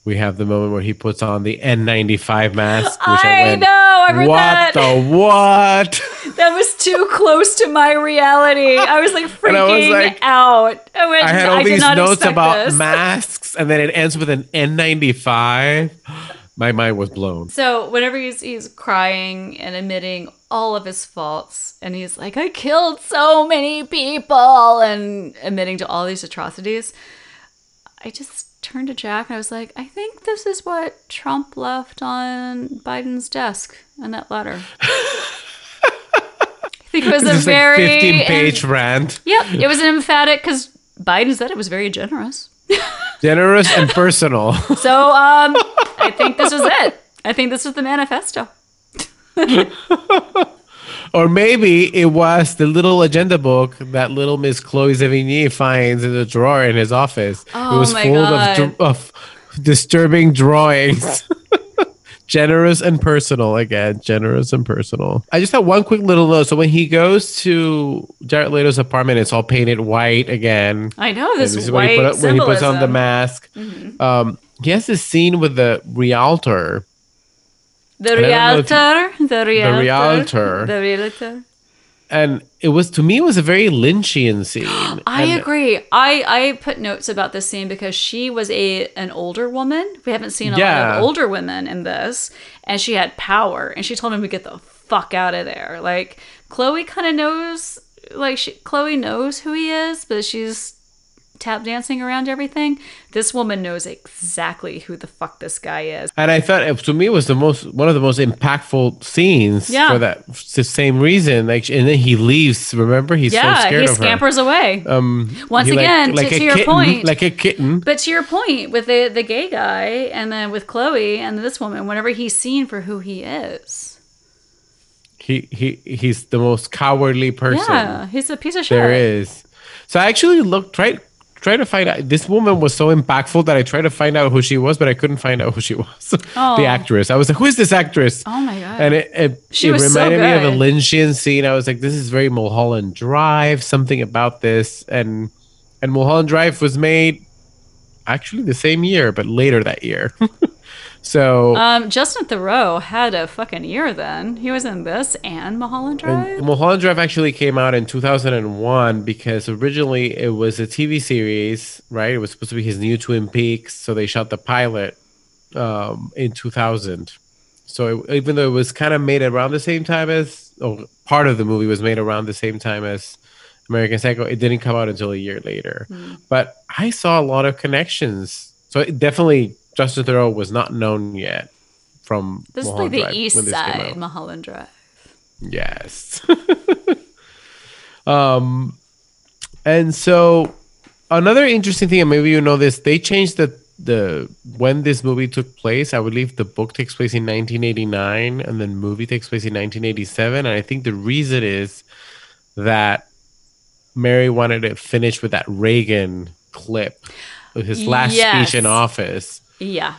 we have the moment where he puts on the N95 mask. Which I, I went, know, I read what that. the what? That was too close to my reality. I was like freaking I was like- out. I, went, I had all these not notes about this. masks, and then it ends with an N95. My mind was blown. So whenever he's he's crying and admitting all of his faults, and he's like, "I killed so many people," and admitting to all these atrocities, I just turned to Jack and I was like, "I think this is what Trump left on Biden's desk in that letter." I think it was a This is very like 15 page rant. Yep, it was an emphatic because Biden said it was very generous. Generous and personal. So um, I think this was it. I think this was the manifesto. Or maybe it was the little agenda book that little Miss Chloe Sevigny finds in the drawer in his office. Oh it was my full of, God. dr- of disturbing drawings. generous and personal again. Generous and personal. I just have one quick little note. So when he goes to Jared Leto's apartment, it's all painted white again. I know this, this is white when he, put when he puts on the symbolism. Mm-hmm. mask. Um, he has this scene with the realtor. The don't know realtor, the realtor, realtor. the realtor. And it was to me it was a very Lynchian scene. I And- agree. I I put notes about this scene because she was a an older woman. We haven't seen a lot of older women in this, and she had power. And she told him to get the fuck out of there. Like Chloe kind of knows, like she, Chloe knows who he is, but she's tap dancing around everything. This woman knows exactly who the fuck this guy is. And I thought it, to me it was the most one of the most impactful scenes Yeah. for that the same reason. Like and then he leaves. Remember, he's so yeah, scared he of her. scampers away. Um, Once he like- again, to- a to your kitten, point. like a kitten. But to your point, with the the gay guy, and then with Chloe and this woman, whenever he's seen for who he is, He he he's the most cowardly person yeah, he's a piece of shit. there is. So I actually looked tried try to find out. This woman was so impactful that I tried to find out who she was, but I couldn't find out who she was. Oh. the actress. I was like, who is this actress? Oh my god! and it it, She it was so reminded me of a. Lynchian scene. I was like, this is very Mulholland Drive. Something about this, and and Mulholland Drive was made actually the same year, but later that year. so um, Justin Theroux had a fucking year then. He was in this and Mulholland Drive. and Mulholland Drive actually came out in 2001 because originally it was a TV series, right? It was supposed to be his new Twin Peaks, so they shot the pilot um, in 2000. So it, even though it was kind of made around the same time as, or part of the movie was made around the same time as American Psycho, it didn't come out until a year later. But I saw a lot of connections. So it definitely Justin Theroux was not known yet from this is like the Drive east when this came side. Mulholland Drive. Yes. um, and so another interesting thing, and maybe you know this, they changed the the when this movie took place. I believe the book takes place in 1989, and then movie takes place in 1987. And I think the reason is that Mary wanted to finish with that Reagan clip, of his last Yes. speech in office Yeah,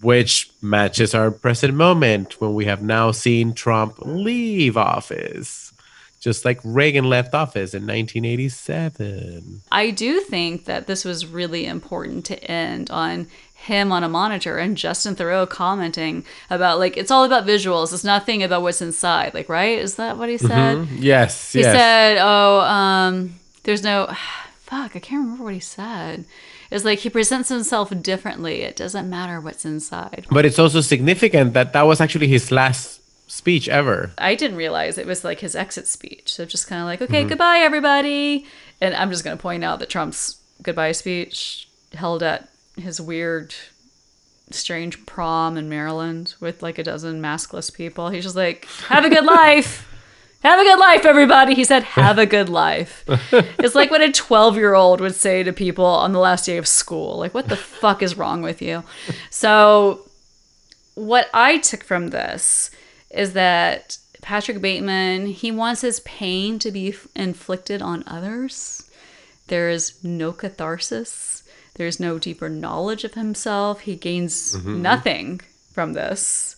which matches our present moment when we have now seen Trump leave office, just like Reagan left office in 1987. I do think that this was really important to end on him on a monitor and Justin Theroux commenting about like it's all about visuals. It's nothing about what's inside. Like, right? Is that what he said? Yes, He yes. said, "Oh, um, there's no fuck. I can't remember what he said. It's like he presents himself differently. It doesn't matter what's inside." but it's also significant that that was actually his last speech ever. I didn't realize it was like his exit speech. So just kind of like, okay, mm-hmm. goodbye, everybody. And I'm just going to point out that Trump's goodbye speech held at his weird, strange prom in Maryland with like a dozen maskless people. He's just like, have a good life. Have a good life, everybody. He said, have a good life. it's like what a 12 year old would say to people on the last day of school. Like, what the fuck is wrong with you? So, what I took from this is that Patrick Bateman, he wants his pain to be inflicted on others. There is no catharsis. There's no deeper knowledge of himself. He gains mm-hmm. nothing from this.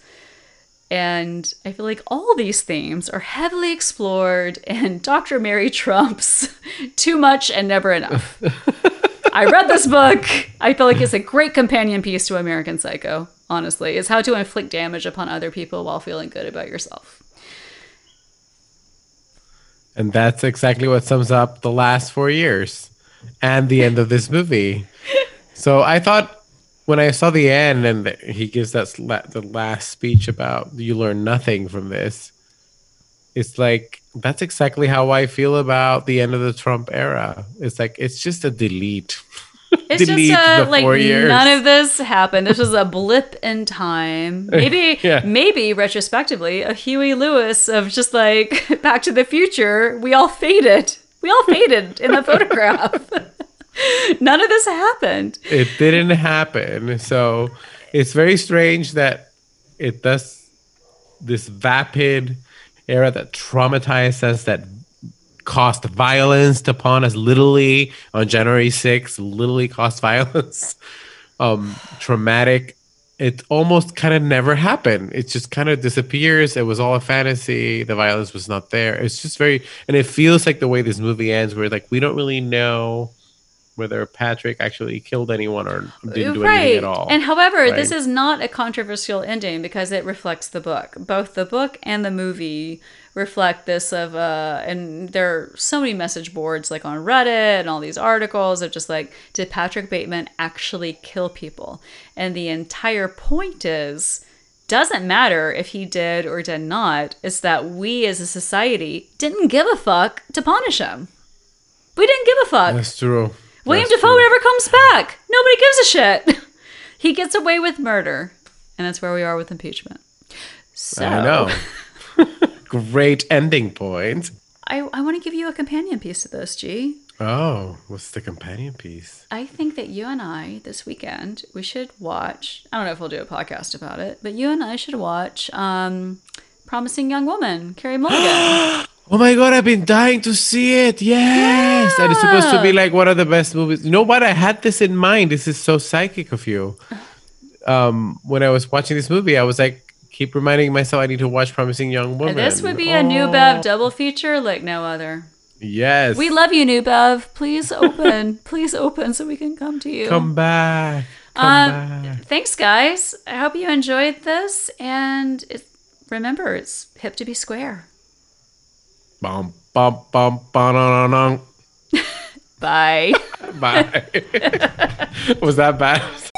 And I feel like all these themes are heavily explored in Dr. Mary Trump's Too Much and Never Enough. I read this book. I feel like it's a great companion piece to American Psycho, honestly. It's how to inflict damage upon other people while feeling good about yourself. And that's exactly what sums up the last four years and the end of this movie. So I thought when I saw the end and he gives that the last speech about you learn nothing from this, it's like that's exactly how I feel about the end of the Trump era. It's like it's just a delete. It's delete just a, like years. none of this happened. This was a blip in time. Maybe, yeah. maybe retrospectively, a Huey Lewis of just like Back to the Future. We all faded. We all faded in the photograph. None of this happened. It didn't happen. So it's very strange that it does this vapid era that traumatized us, that caused violence upon us literally on January 6th, literally caused violence. Um, traumatic. It almost kind of never happened. It just kind of disappears. It was all a fantasy. The violence was not there. It's just very, and it feels like the way this movie ends, where like we don't really know whether Patrick actually killed anyone or didn't do right. anything at all. And however, right? this is not a controversial ending because it reflects the book. Both the book and the movie reflect this of uh and there are so many message boards like on Reddit and all these articles of just like did Patrick Bateman actually kill people? And the entire point is doesn't matter if he did or did not, it's that we as a society didn't give a fuck to punish him. We didn't give a fuck. That's true. William Dafoe true. never comes back. Nobody gives a shit. he gets away with murder. And that's where we are with impeachment. So I know. Great ending point. I, I want to give you a companion piece to this, G. Oh, what's the companion piece? I think that you and I this weekend we should watch. I don't know if we'll do a podcast about it, but you and I should watch um, "Promising Young Woman," Carey Mulligan. Oh my god, I've been dying to see it. Yes. Yeah. And it's supposed to be like one of the best movies. You know what? I had this in mind. This is so psychic of you. Um, when I was watching this movie, I was like, keep reminding myself I need to watch Promising Young Woman. This would be oh. a new Bev double feature like no other. Yes. We love you, New Bev. Please open. Please open so we can come to you. Come back. Come um, back. Thanks, guys. I hope you enjoyed this. And it, remember, it's hip to be square. Bum, bum, bum, bum, Bye. Bye. Was that bad?